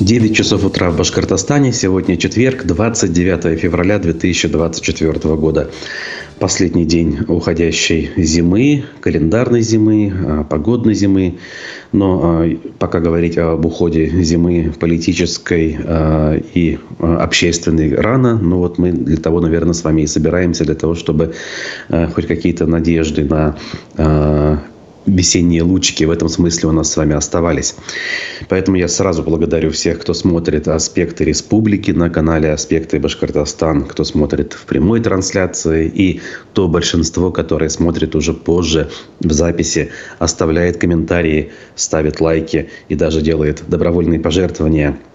9 часов утра в Башкортостане. Сегодня четверг, 29 февраля 2024 года. Последний день уходящей зимы, календарной зимы, а, погодной зимы. Но а, пока говорить об уходе зимы политической а, и общественной рано. Но вот мы для того, наверное, с вами и собираемся, для того, чтобы хоть какие-то надежды на весенние лучики в этом смысле у нас с вами оставались. Поэтому я сразу благодарю всех, кто смотрит «Аспекты республики» на канале «Аспекты Башкортостан», кто смотрит в прямой трансляции и то большинство, которое смотрит уже позже в записи, оставляет комментарии, ставит лайки и даже делает добровольные пожертвования –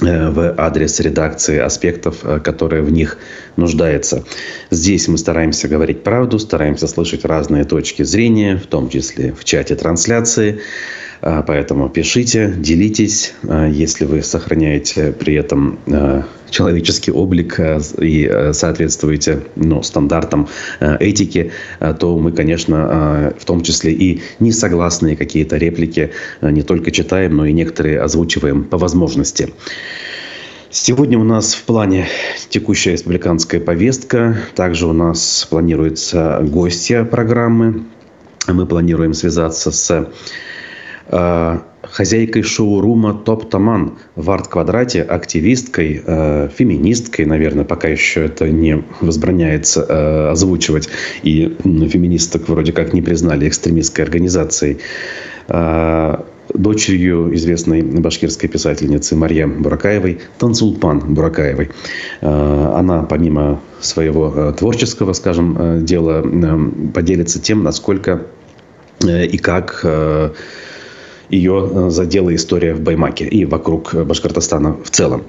в адрес редакции аспектов, э, которые в них нуждаются. Здесь мы стараемся говорить правду, стараемся слышать разные точки зрения, в том числе в чате трансляции. А, поэтому пишите, делитесь. А, если вы сохраняете при этом а, человеческий облик и соответствуете ну, стандартам этики, то мы, конечно, в том числе и несогласные какие-то реплики не только читаем, но и некоторые озвучиваем по возможности. Сегодня у нас в плане текущая республиканская повестка. Также у нас планируется гостья программы. Мы планируем связаться с хозяйкой шоурума Топ Таман в арт-квадрате, активисткой, э, феминисткой, наверное, пока еще это не возбраняется э, озвучивать, и феминисток вроде как не признали экстремистской организацией, дочерью известной башкирской писательницы Марья Буракаевой, Тансулпан Буракаевой. Она, помимо своего творческого, скажем, дела, поделится тем, насколько и как ее э, задела история в Баймаке и вокруг Башкортостана в целом.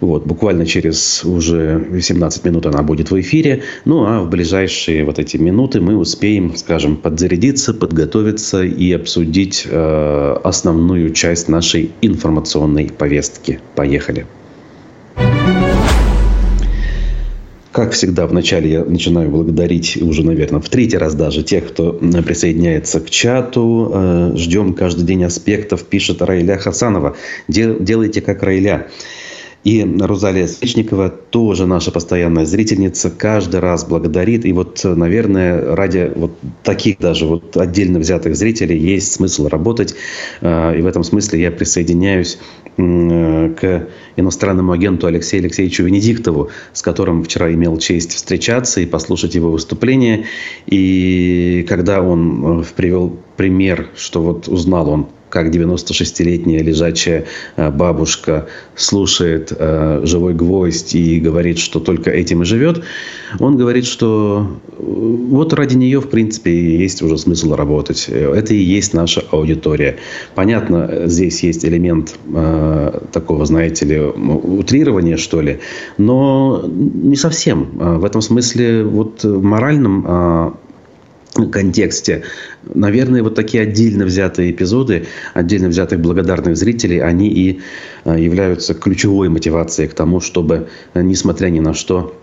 Вот, буквально через уже 17 минут она будет в эфире. Ну, а в ближайшие вот эти минуты мы успеем, скажем, подзарядиться, подготовиться и обсудить э, основную часть нашей информационной повестки. Поехали. Как всегда, вначале я начинаю благодарить уже, наверное, в третий раз даже тех, кто присоединяется к чату. Э, ждем каждый день аспектов, пишет Райля Хасанова. Делайте как Райля. И Рузалия Свечникова, тоже наша постоянная зрительница, каждый раз благодарит. И вот, наверное, ради вот таких даже вот отдельно взятых зрителей есть смысл работать. А, и в этом смысле я присоединяюсь к иностранному агенту Алексею Алексеевичу Венедиктову, с которым вчера имел честь встречаться и послушать его выступление. И когда он э, привел пример, что вот узнал он как 96-летняя лежачая э, бабушка слушает э, «Живой гвоздь» и говорит, что только этим и живет, он говорит, что э, вот ради нее, в принципе, есть уже смысл работать. Это и есть наша аудитория. Понятно, здесь есть элемент такого, знаете ли, утрирования, что ли, но не совсем. В этом смысле вот в моральном контексте. Наверное, вот такие отдельно взятые эпизоды, отдельно взятых благодарных зрителей, они и э, являются ключевой мотивацией к тому, чтобы, э, несмотря ни на что,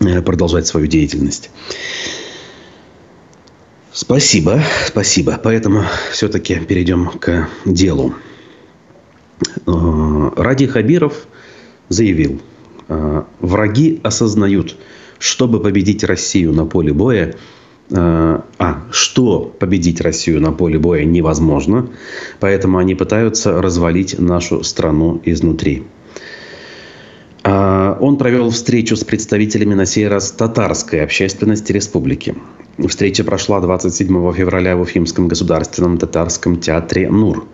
э, продолжать свою деятельность. Спасибо, спасибо. Поэтому все-таки перейдем к делу. Ради Хабиров заявил, враги осознают, чтобы победить Россию на поле боя, а, что победить Россию на поле боя невозможно, поэтому они пытаются развалить нашу страну изнутри. А, он провел встречу с представителями на сей раз татарской общественности республики. Встреча прошла 27 февраля в Уфимском государственном татарском театре «Нур».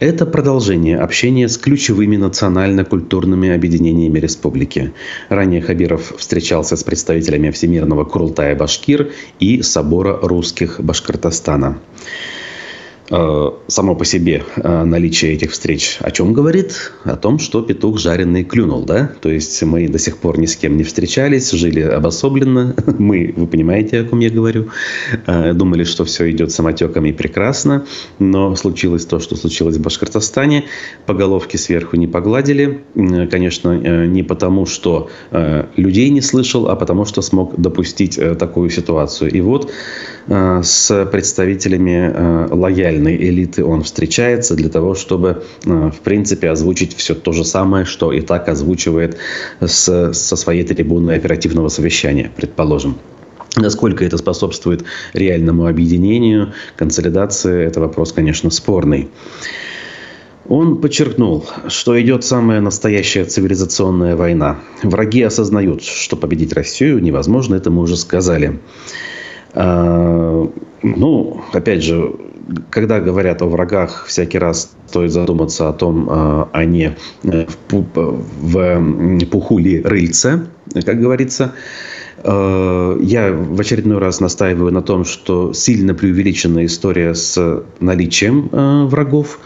Это продолжение общения с ключевыми национально-культурными объединениями республики. Ранее Хабиров встречался с представителями Всемирного Курултая Башкир и Собора русских Башкортостана. Э, само по себе э, наличие этих встреч о чем говорит? О том, что петух жареный клюнул, да? То есть мы до сих пор ни с кем не встречались, жили обособленно. Мы, вы понимаете, о ком я говорю. Э, думали, что все идет самотеком и прекрасно. Но случилось то, что случилось в Башкортостане. По головке сверху не погладили. Конечно, не потому, что людей не слышал, а потому, что смог допустить такую ситуацию. И вот с представителями лояльности реальной элиты он встречается для того, чтобы, э, в принципе, озвучить все то же самое, что и так озвучивает с, со своей трибуны оперативного совещания, предположим. Насколько это способствует реальному объединению, консолидации, это вопрос, конечно, спорный. Он подчеркнул, что идет самая настоящая цивилизационная война. Враги осознают, что победить Россию невозможно, это мы уже сказали. А, ну, опять же, когда говорят о врагах, всякий раз стоит задуматься о том, а, а не э, в пуху ли рыльца, как говорится. А, я в очередной раз настаиваю на том, что сильно преувеличена история с наличием врагов.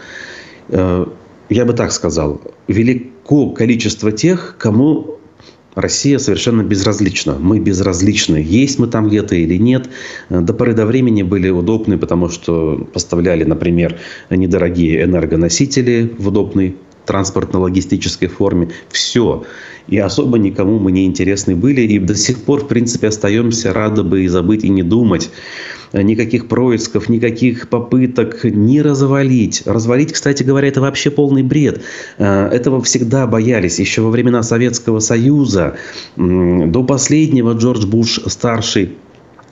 Я бы так сказал, велико количество тех, кому Россия совершенно безразлична. Мы безразличны, есть мы там где-то или нет. До поры до времени были удобны, потому что поставляли, например, недорогие энергоносители в удобной транспортно-логистической форме. Все. И особо никому мы не интересны были. И до сих пор, в принципе, остаемся рады бы и забыть, и не думать. Никаких происков, никаких попыток не развалить. Развалить, кстати говоря, это вообще полный бред. Э, этого всегда боялись. Еще во времена Советского Союза до последнего Джордж Буш старший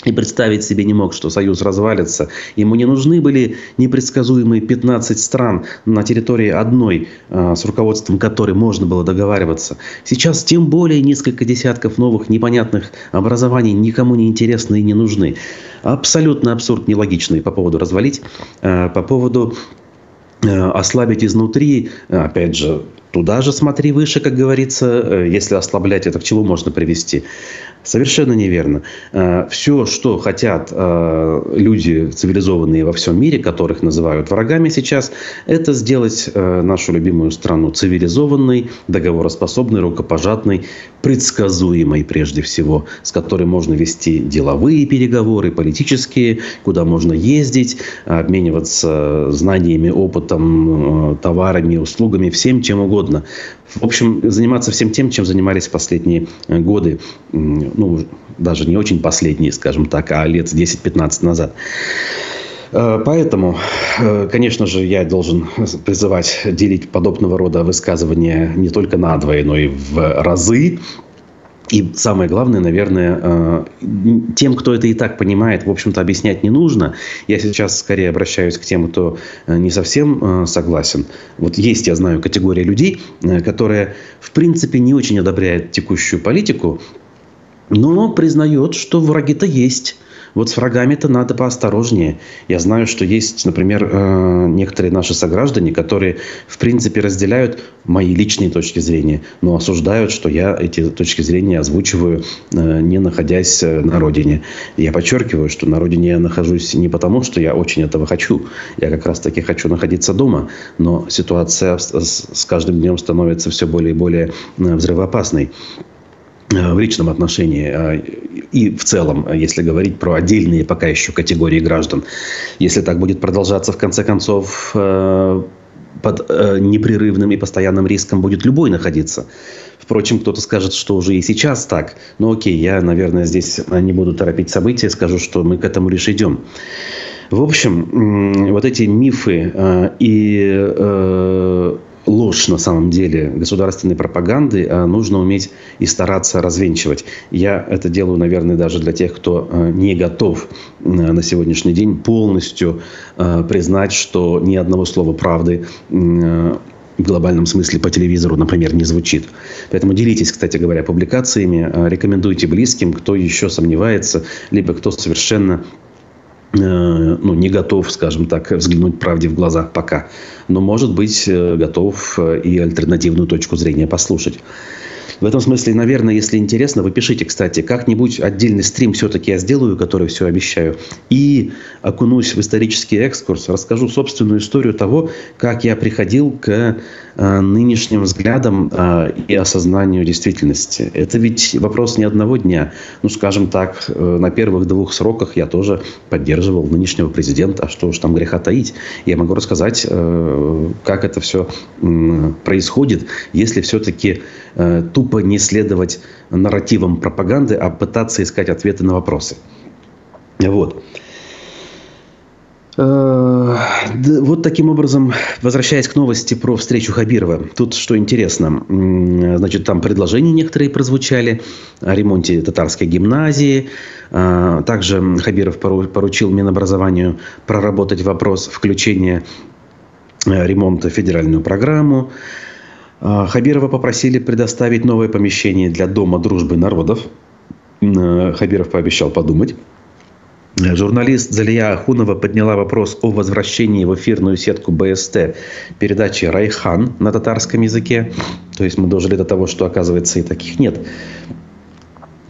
и представить себе не мог, что Союз развалится. Ему не нужны были непредсказуемые 15 стран на территории одной, а, с руководством которой можно было договариваться. Сейчас тем более несколько десятков новых непонятных образований никому не интересны и не нужны. Абсолютно абсурд, нелогичный по поводу развалить, а, по поводу а, ослабить изнутри, опять же, туда же смотри выше, как говорится, э, если ослаблять это, к чему можно привести. Совершенно неверно. Э, Все, что хотят э, люди цивилизованные во всем мире, которых называют врагами сейчас, это сделать э, нашу любимую страну цивилизованной, договороспособной, рукопожатной, предсказуемой прежде всего, с которой можно вести деловые переговоры, политические, куда можно ездить, обмениваться знаниями, опытом, товарами, услугами, всем чем угодно. В общем, заниматься всем тем, чем занимались последние годы ну, даже не очень последние, скажем так, а лет 10-15 назад. Э, поэтому, э, конечно же, я должен призывать делить подобного рода высказывания не только на двое, но и в разы. И самое главное, наверное, э, тем, кто это и так понимает, в общем-то, объяснять не нужно. Я сейчас скорее обращаюсь к тем, кто не совсем согласен. Вот есть, я знаю, категория людей, которая, в принципе, не очень одобряет текущую политику, но признает, что враги-то есть. Вот с врагами-то надо поосторожнее. Я знаю, что есть, например, э, некоторые наши сограждане, которые, в принципе, разделяют мои личные точки зрения, но осуждают, что я эти точки зрения озвучиваю, э, не находясь э, на родине. Я подчеркиваю, что на родине я нахожусь не потому, что я очень этого хочу. Я как раз-таки хочу находиться дома. Но ситуация с каждым днем становится все более и более взрывоопасной. Э, в личном отношении э, и в целом, если говорить про отдельные пока еще категории граждан. Если так будет продолжаться, в конце концов, э, под непрерывным и постоянным риском будет любой находиться. Впрочем, кто-то скажет, что уже и сейчас так. Но окей, я, наверное, здесь не буду торопить события, скажу, что мы к этому лишь идем. В общем, вот эти мифы и ложь на самом деле государственной пропаганды а нужно уметь и стараться развенчивать. Я это делаю, наверное, даже для тех, кто э, не готов э, на сегодняшний день полностью э, признать, что ни одного слова правды в глобальном смысле по телевизору, например, не звучит. Поэтому делитесь, кстати говоря, публикациями, рекомендуйте близким, кто еще сомневается, либо кто совершенно ну, не готов, скажем так, взглянуть правде в глаза пока. Но, может быть, э, готов э, и альтернативную точку зрения послушать. В этом смысле, наверное, если интересно, вы пишите, кстати, как-нибудь отдельный стрим все-таки я сделаю, который все обещаю, и окунусь в исторический экскурс, расскажу собственную историю того, как я приходил к э, нынешним взглядам э, и осознанию действительности. Это ведь вопрос не одного дня. Ну, скажем так, э, на первых двух сроках я тоже поддерживал нынешнего президента, а что уж там греха таить. Я могу рассказать, как это все происходит, если все-таки ту тупо не следовать нарративам пропаганды, а пытаться искать ответы на вопросы. Вот. Э, вот таким образом, возвращаясь к новости про встречу Хабирова, тут что интересно, значит, там предложения некоторые прозвучали о ремонте татарской гимназии. Э, также Хабиров поручил Минобразованию проработать вопрос включения э, ремонта в федеральную программу. Хабирова попросили предоставить новое помещение для Дома дружбы народов. Хабиров пообещал подумать. Журналист Залия Ахунова подняла вопрос о возвращении в эфирную сетку БСТ передачи «Райхан» на татарском языке. То есть мы дожили до того, что, оказывается, и таких нет.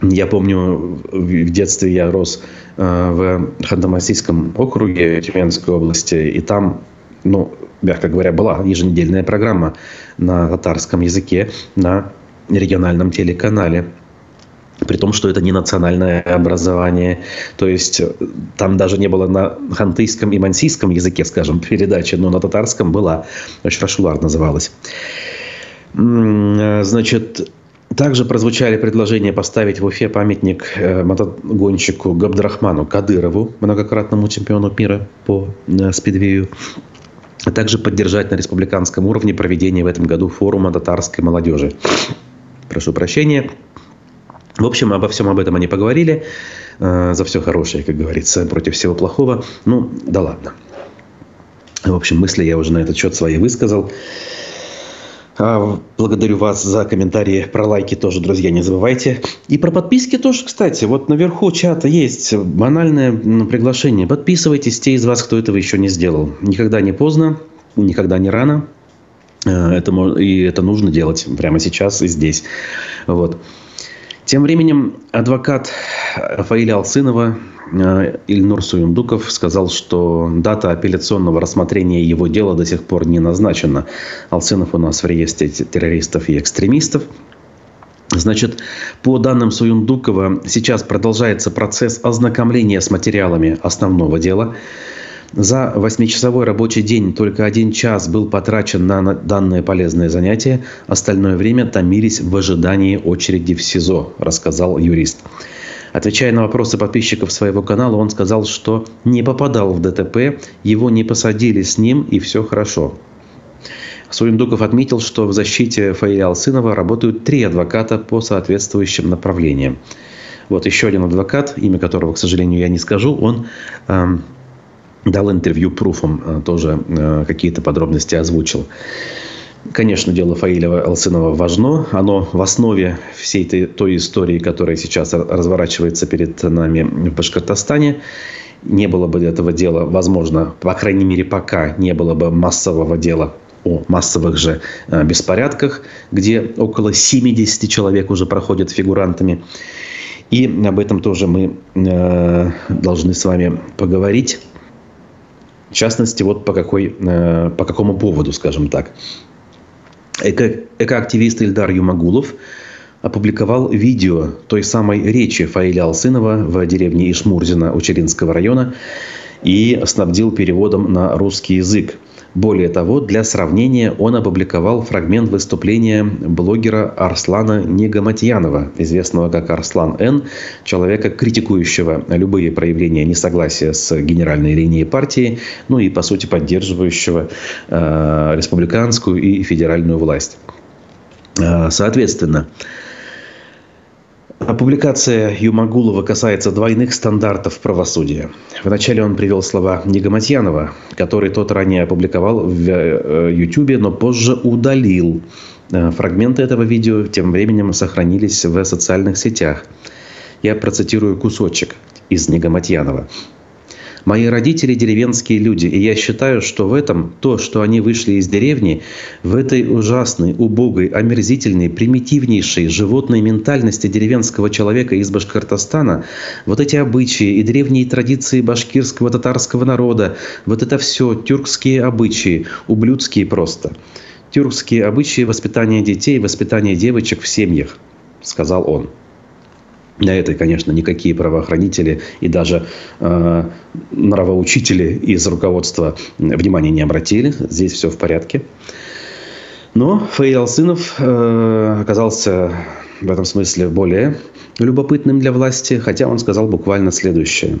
Я помню, в детстве я рос э, в Ханты-Мансийском округе Тюменской области, и там, ну, мягко говоря, была еженедельная программа на татарском языке на региональном телеканале при том, что это не национальное образование. То есть э, там даже не было на хантыйском и мансийском языке, скажем, передачи, но на татарском была. Шрашулар называлась. Э, значит, также прозвучали предложения поставить в Уфе памятник э, мотогонщику Габдрахману Кадырову, многократному чемпиону мира по спидвею, а также поддержать на республиканском уровне проведение в этом году форума татарской молодежи. Прошу прощения, в общем, обо всем об этом они поговорили. Э, за все хорошее, как говорится, против всего плохого. Ну, да ладно. В общем, мысли я уже на этот счет свои высказал. А, благодарю вас за комментарии, про лайки тоже, друзья, не забывайте. И про подписки тоже, кстати. Вот наверху чата есть банальное приглашение. Подписывайтесь, те из вас, кто этого еще не сделал. Никогда не поздно, никогда не рано. Э, это, и это нужно делать прямо сейчас и здесь. Вот. Тем временем адвокат Рафаиля Алсынова Ильнур Суюндуков сказал, что дата апелляционного рассмотрения его дела до сих пор не назначена. Алсынов у нас в реестре террористов и экстремистов. Значит, по данным Суюндукова, сейчас продолжается процесс ознакомления с материалами основного дела. За восьмичасовой рабочий день только один час был потрачен на данное полезное занятие. Остальное время томились в ожидании очереди в СИЗО, рассказал юрист. Отвечая на вопросы подписчиков своего канала, он сказал, что не попадал в ДТП, его не посадили с ним и все хорошо. Суиндуков отметил, что в защите Фаиля Алсынова работают три адвоката по соответствующим направлениям. Вот еще один адвокат, имя которого, к сожалению, я не скажу, он эм, дал интервью пруфом, э, тоже э, какие-то подробности озвучил. Конечно, дело Фаилева Алсынова важно. Оно в основе всей той, той истории, которая сейчас разворачивается перед нами в Башкортостане. Не было бы этого дела, возможно, по крайней мере, пока не было бы массового дела о массовых же э, беспорядках, где около 70 человек уже проходят фигурантами. И об этом тоже мы должны с вами поговорить. В частности, вот по, какой, э, по какому поводу, скажем так. Эко, экоактивист Ильдар Юмагулов опубликовал видео той самой речи Фаиля Алсынова в деревне Ишмурзина Учеринского района и снабдил переводом на русский язык. Более того, для сравнения он опубликовал фрагмент выступления блогера Арслана Негаматьянова, известного как Арслан Н., человека, критикующего любые проявления несогласия с генеральной линией партии, ну и, по сути, поддерживающего э, республиканскую и федеральную власть. Э, соответственно, а публикация Юмагулова касается двойных стандартов правосудия. Вначале он привел слова Негаматьянова, который тот ранее опубликовал в э, Ютубе, но позже удалил. Э, фрагменты этого видео тем временем сохранились в социальных сетях. Я процитирую кусочек из Негаматьянова. Мои родители деревенские люди, и я считаю, что в этом то, что они вышли из деревни, в этой ужасной, убогой, омерзительной, примитивнейшей животной ментальности деревенского человека из Башкортостана, вот эти обычаи и древние традиции башкирского татарского народа, вот это все тюркские обычаи, ублюдские просто. Тюркские обычаи воспитания детей, воспитания девочек в семьях, сказал он. На это, конечно, никакие правоохранители и даже э, нравоучители из руководства внимания не обратили. Здесь все в порядке. Но Фаил Алсынов э, оказался в этом смысле более любопытным для власти, хотя он сказал буквально следующее.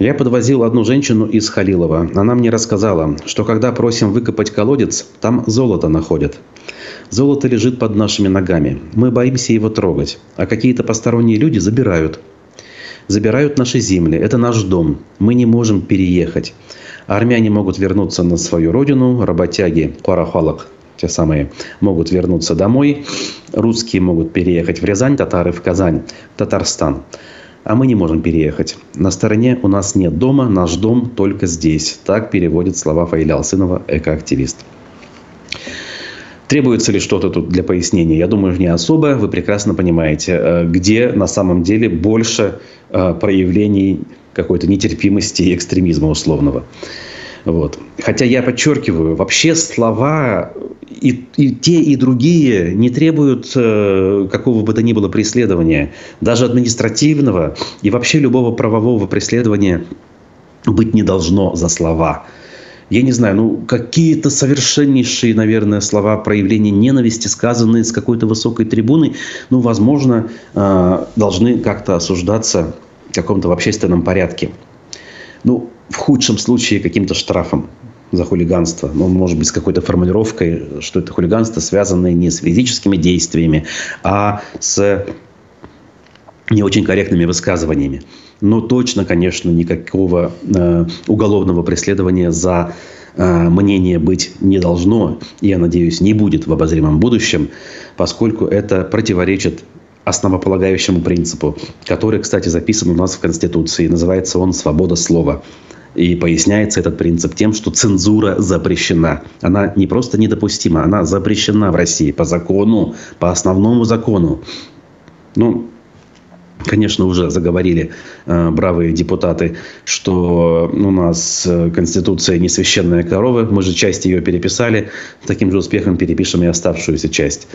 Я подвозил одну женщину из Халилова. Она мне рассказала, что когда просим выкопать колодец, там золото находят. Золото лежит под нашими ногами. Мы боимся его трогать. А какие-то посторонние люди забирают. Забирают наши земли. Это наш дом. Мы не можем переехать. Армяне могут вернуться на свою родину. Работяги, Куарахалак, те самые, могут вернуться домой. Русские могут переехать в Рязань, татары в Казань, Татарстан. А мы не можем переехать. На стороне у нас нет дома, наш дом только здесь. Так переводит слова Фаиля Алсынова, экоактивист. Требуется ли что-то тут для пояснения? Я думаю, не особо. Вы прекрасно понимаете, э, где на самом деле больше э, проявлений какой-то нетерпимости и экстремизма условного. Вот. Хотя я подчеркиваю, вообще слова и, и те, и другие не требуют э, какого бы то ни было преследования, даже административного и вообще любого правового преследования быть не должно за слова я не знаю, ну, какие-то совершеннейшие, наверное, слова проявления ненависти, сказанные с какой-то высокой трибуны, ну, возможно, э, должны как-то осуждаться в каком-то общественном порядке. Ну, в худшем случае каким-то штрафом за хулиганство. Ну, может быть, с какой-то формулировкой, что это хулиганство, связанное не с физическими действиями, а с не очень корректными высказываниями. Но точно, конечно, никакого э, уголовного преследования за э, мнение быть не должно. Я надеюсь, не будет в обозримом будущем, поскольку это противоречит основополагающему принципу, который, кстати, записан у нас в Конституции. Называется он «свобода слова». И поясняется этот принцип тем, что цензура запрещена. Она не просто недопустима, она запрещена в России по закону, по основному закону. Ну, Конечно, уже заговорили э, бравые депутаты, что у нас э, Конституция не священная корова. Мы же часть ее переписали. Таким же успехом перепишем и оставшуюся часть.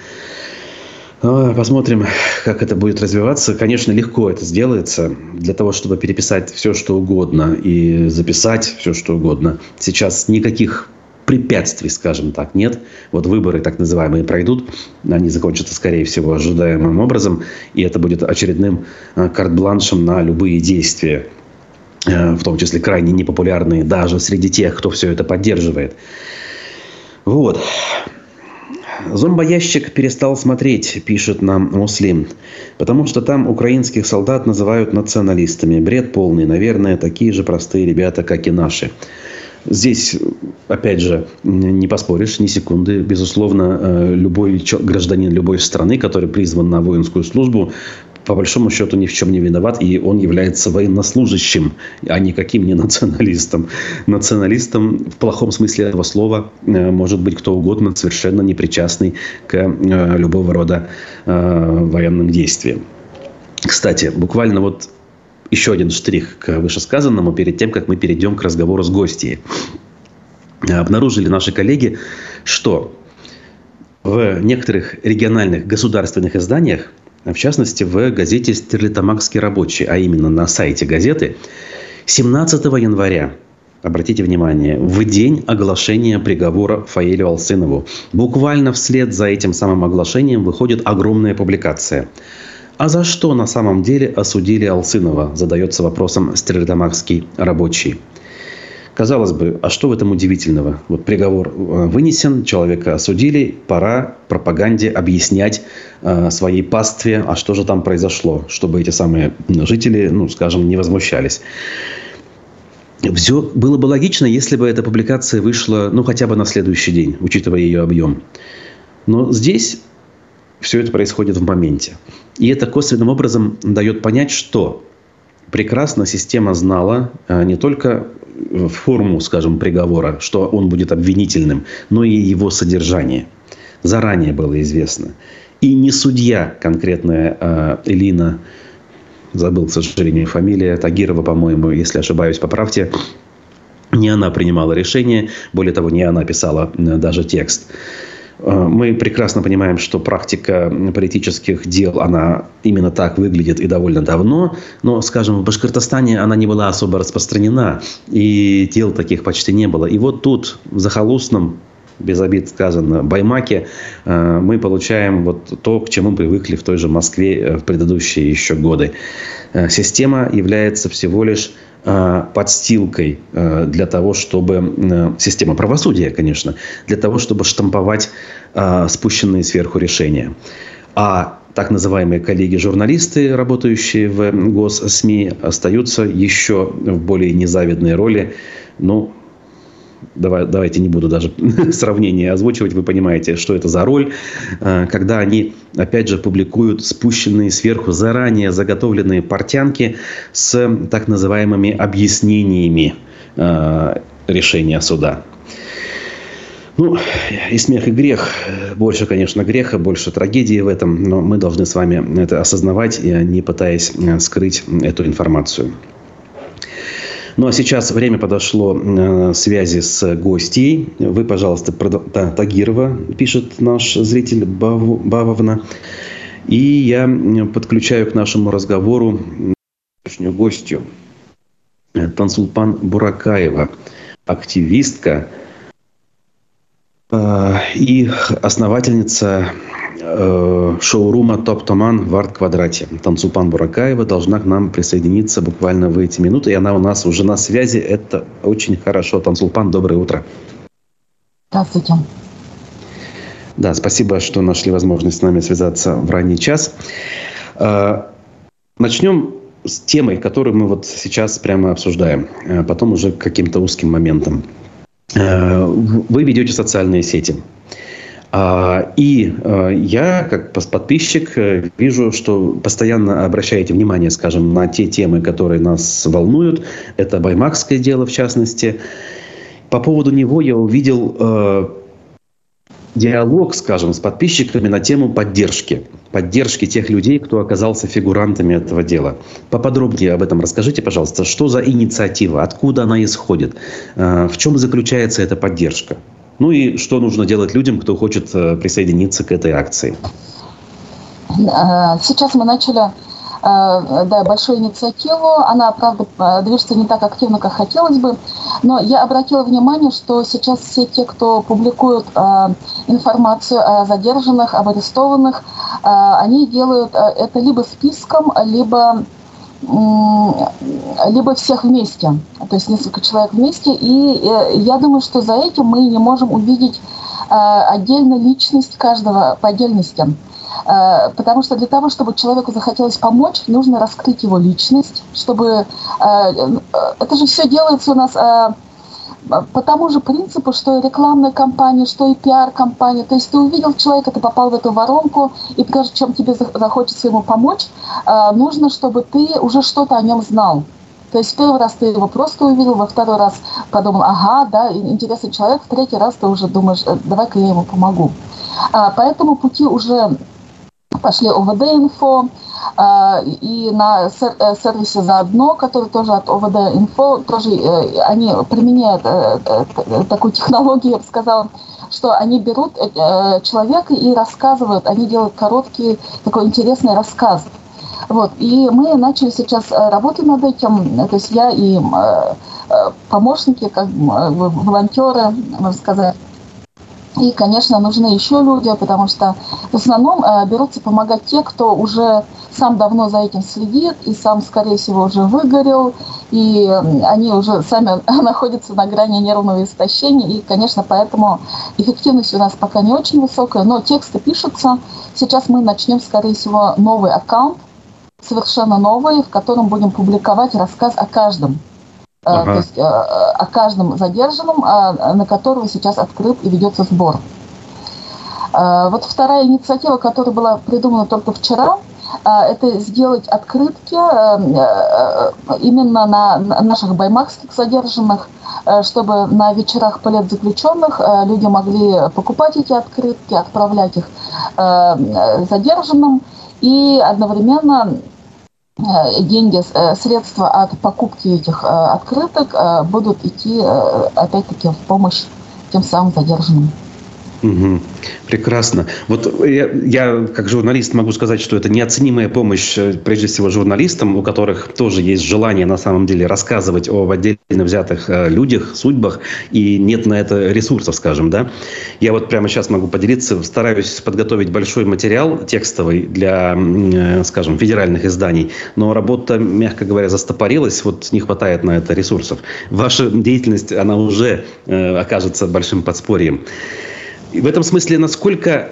А, посмотрим, как это будет развиваться. Конечно, легко это сделается. Для того, чтобы переписать все, что угодно и записать все, что угодно. Сейчас никаких препятствий, скажем так, нет. Вот выборы так называемые пройдут, они закончатся, скорее всего, ожидаемым образом, и это будет очередным э, карт-бланшем на любые действия, э, в том числе крайне непопулярные даже среди тех, кто все это поддерживает. Вот. Зомбоящик перестал смотреть, пишет нам Муслим, потому что там украинских солдат называют националистами. Бред полный, наверное, такие же простые ребята, как и наши. Здесь, опять же, не поспоришь ни секунды. Безусловно, э, любой гражданин любой страны, который призван на воинскую службу, по большому счету ни в чем не виноват, и он является военнослужащим, а никаким не националистом. Националистом в плохом смысле этого слова э, может быть кто угодно, совершенно не причастный к э, любого рода военным действиям. Кстати, буквально вот еще один штрих к вышесказанному перед тем, как мы перейдем к разговору с гостьей. Обнаружили наши коллеги, что в некоторых региональных государственных изданиях, в частности в газете «Стерлитамакский рабочий», а именно на сайте газеты, 17 января Обратите внимание, в день оглашения приговора Фаилю Алсынову. Буквально вслед за этим самым оглашением выходит огромная публикация – а за что на самом деле осудили Алсынова, задается вопросом стрельдамакский рабочий. Казалось бы, а что в этом удивительного? Вот приговор э, вынесен, человека осудили, пора пропаганде объяснять э, своей пастве, а что же там произошло, чтобы эти самые жители, ну, скажем, не возмущались. Все было бы логично, если бы эта публикация вышла, ну, хотя бы на следующий день, учитывая ее объем. Но здесь все это происходит в моменте. И это косвенным образом дает понять, что прекрасно система знала а, не только форму, скажем, приговора, что он будет обвинительным, но и его содержание. Заранее было известно. И не судья конкретная а, Элина, забыл, к сожалению, фамилия, Тагирова, по-моему, если ошибаюсь, поправьте, не она принимала решение, более того, не она писала даже текст. Э, мы прекрасно понимаем, что практика политических дел, она именно так выглядит и довольно давно. Но, скажем, в Башкортостане она не была особо распространена. И дел таких почти не было. И вот тут, в захолустном, без обид сказано, Баймаке, э, мы получаем вот то, к чему привыкли в той же Москве э, в предыдущие еще годы. Система является всего лишь подстилкой для того, чтобы... Система правосудия, конечно, для того, чтобы штамповать спущенные сверху решения. А так называемые коллеги-журналисты, работающие в госсми, остаются еще в более незавидной роли. Ну, давай, давайте не буду даже сравнение озвучивать, вы понимаете, что это за роль, э, когда они, опять же, публикуют спущенные сверху заранее заготовленные портянки с так называемыми объяснениями э, решения суда. Ну, и смех, и грех. Больше, конечно, греха, больше трагедии в этом. Но мы должны с вами это осознавать, не пытаясь э, скрыть эту информацию. Ну, а сейчас время подошло э, связи с гостьей. Вы, пожалуйста, да, Тагирова, пишет наш зритель Бавовна. И я подключаю к нашему разговору гостью. Тансулпан Буракаева, активистка, Э, и основательница э, шоурума Топ Томан в арт-квадрате. Танцупан Буракаева должна к нам присоединиться буквально в эти минуты. И она у нас уже на связи. Это очень хорошо. Танцулпан, доброе утро. Здравствуйте. Да, спасибо, что нашли возможность с нами связаться в ранний час. Э, начнем с темой, которую мы вот сейчас прямо обсуждаем. Потом уже к каким-то узким моментам. Э, вы ведете социальные сети. А, и э, я, как подписчик, э, вижу, что постоянно обращаете внимание, скажем, на те темы, которые нас волнуют. Это баймакское дело, в частности. По поводу него я увидел диалог, скажем, с подписчиками на тему поддержки. Поддержки тех людей, кто оказался фигурантами этого дела. Поподробнее об этом расскажите, пожалуйста. Что за инициатива? Откуда она исходит? Э, в чем заключается эта поддержка? Ну и что нужно делать людям, кто хочет э, присоединиться к этой акции? Э, сейчас мы начали Э, да, большую инициативу. Она, правда, э, движется не так активно, как хотелось бы. Но я обратила внимание, что сейчас все те, кто публикуют информацию о задержанных, об арестованных, они делают это либо списком, либо либо всех вместе, то есть несколько человек вместе. И я думаю, что за этим мы не можем увидеть отдельно личность каждого по отдельности. Э, потому что для того, чтобы человеку захотелось помочь, нужно раскрыть его личность, чтобы... Э, э, это же все делается у нас по тому же принципу, что и рекламная кампания, что и пиар-компания. То есть ты увидел человека, ты попал в эту воронку, и прежде чем тебе захочется ему помочь, нужно, чтобы ты уже что-то о нем знал. То есть первый раз ты его просто увидел, во второй раз подумал, ага, да, интересный человек, в третий раз ты уже думаешь, давай-ка я ему помогу. Поэтому пути уже пошли ОВД-инфо, а, и на э, сервисе заодно, который тоже от ОВД-инфо, тоже э, они применяют э, такую технологию, я бы сказала, что они берут человека и рассказывают, они делают короткий такой интересный рассказ. Вот. И мы начали сейчас работать над этим, то есть я и помощники, как волонтеры, можно сказать, и, конечно, нужны еще люди, потому что в основном э, берутся помогать те, кто уже сам давно за этим следит и сам, скорее всего, уже выгорел, и они уже сами находятся на грани нервного истощения, и, конечно, поэтому эффективность у нас пока не очень высокая, но тексты пишутся. Сейчас мы начнем, скорее всего, новый аккаунт, совершенно новый, в котором будем публиковать рассказ о каждом ага. то есть э, о каждом задержанном, а, на которого сейчас открыт и ведется сбор. Э, вот вторая инициатива, которая была придумана только вчера, это сделать открытки именно на наших баймакских задержанных, чтобы на вечерах политзаключенных люди могли покупать эти открытки, отправлять их задержанным и одновременно Э, деньги, э, средства от покупки этих э, открыток будут идти, опять-таки, в помощь тем самым задержанным. Угу. Прекрасно. Вот я, я, как журналист, могу сказать, что это неоценимая помощь, э, прежде всего, журналистам, у которых тоже есть желание, на самом деле, рассказывать о отдельно взятых э, людях, судьбах, и нет на это ресурсов, скажем, да. Я вот прямо сейчас могу поделиться, стараюсь подготовить большой материал текстовый для, э, скажем, федеральных изданий, но работа, мягко говоря, застопорилась, вот не хватает на это ресурсов. Ваша деятельность, она уже окажется большим подспорьем. И в этом смысле, насколько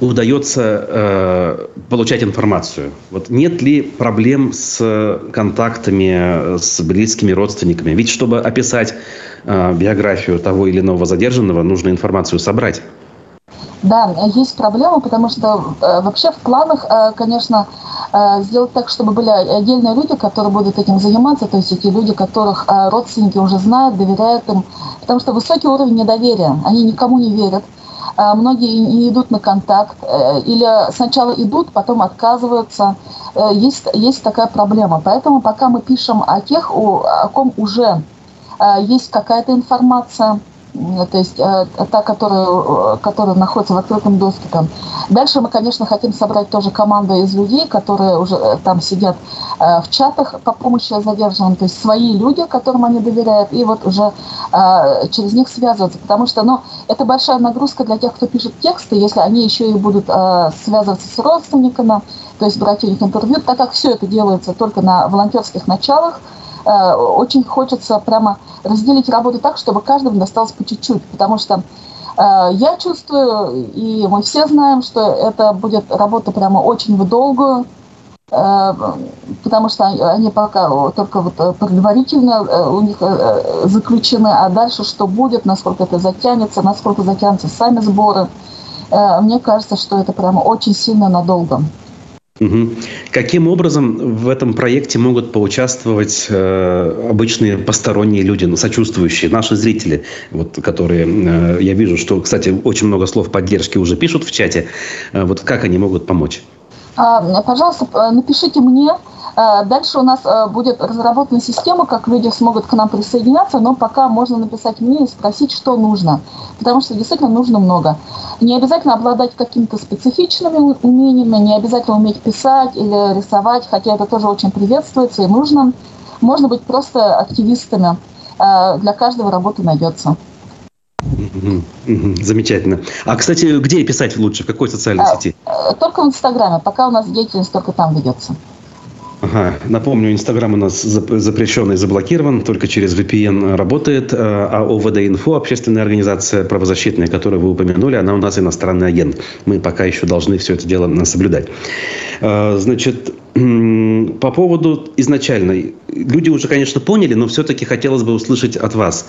удается э, получать информацию? Вот нет ли проблем с контактами с близкими родственниками? Ведь чтобы описать э, биографию того или иного задержанного, нужно информацию собрать. Да, есть проблема, потому что э, вообще в планах, э, конечно, э, сделать так, чтобы были отдельные люди, которые будут этим заниматься, то есть эти люди, которых э, родственники уже знают, доверяют им, потому что высокий уровень недоверия, они никому не верят, э, многие не идут на контакт, э, или сначала идут, потом отказываются, э, есть, есть такая проблема. Поэтому пока мы пишем о тех, о ком уже э, есть какая-то информация, то есть э, та, которая, э, которая находится в открытом доступе. Дальше мы, конечно, хотим собрать тоже команду из людей, которые уже э, там сидят в чатах по помощи задержанным, то есть свои люди, которым они доверяют, и вот уже через них связываться, потому что, ну, это большая нагрузка для тех, кто пишет тексты, если они еще и будут связываться с родственниками, то есть брать у них интервью, так как все это делается только на волонтерских началах, Э, очень хочется прямо разделить работу так, чтобы каждому досталось по чуть-чуть, потому что э, я чувствую, и мы все знаем, что это будет работа прямо очень в долгую, э, потому что они пока только вот предварительно у них заключены, а дальше что будет, насколько это затянется, насколько затянутся сами сборы. Мне кажется, что это прямо очень сильно надолго. Угу. Каким образом в этом проекте могут поучаствовать э, обычные посторонние люди, ну, сочувствующие, наши зрители, вот, которые, э, я вижу, что, кстати, очень много слов поддержки уже пишут в чате. Э, вот как они могут помочь? А, пожалуйста, напишите мне. А, дальше у нас а, будет разработана система, как люди смогут к нам присоединяться, но пока можно написать мне и спросить, что нужно. Потому что действительно нужно много. Не обязательно обладать какими-то специфичными умениями, не обязательно уметь писать или рисовать, хотя это тоже очень приветствуется и нужно. Можно быть просто активистами. Для каждого работа найдется. Замечательно. А, кстати, где писать лучше? В какой социальной сети? Э, только в Инстаграме. Пока у нас деятельность только там ведется. Ага. Напомню, Инстаграм у нас запрещен и заблокирован, только через VPN работает, э, а ОВД-инфо, общественная организация правозащитная, которую вы упомянули, она у нас иностранный агент. Мы пока еще должны все это дело соблюдать. Э, значит, по поводу изначально, люди уже, конечно, поняли, но все-таки хотелось бы услышать от вас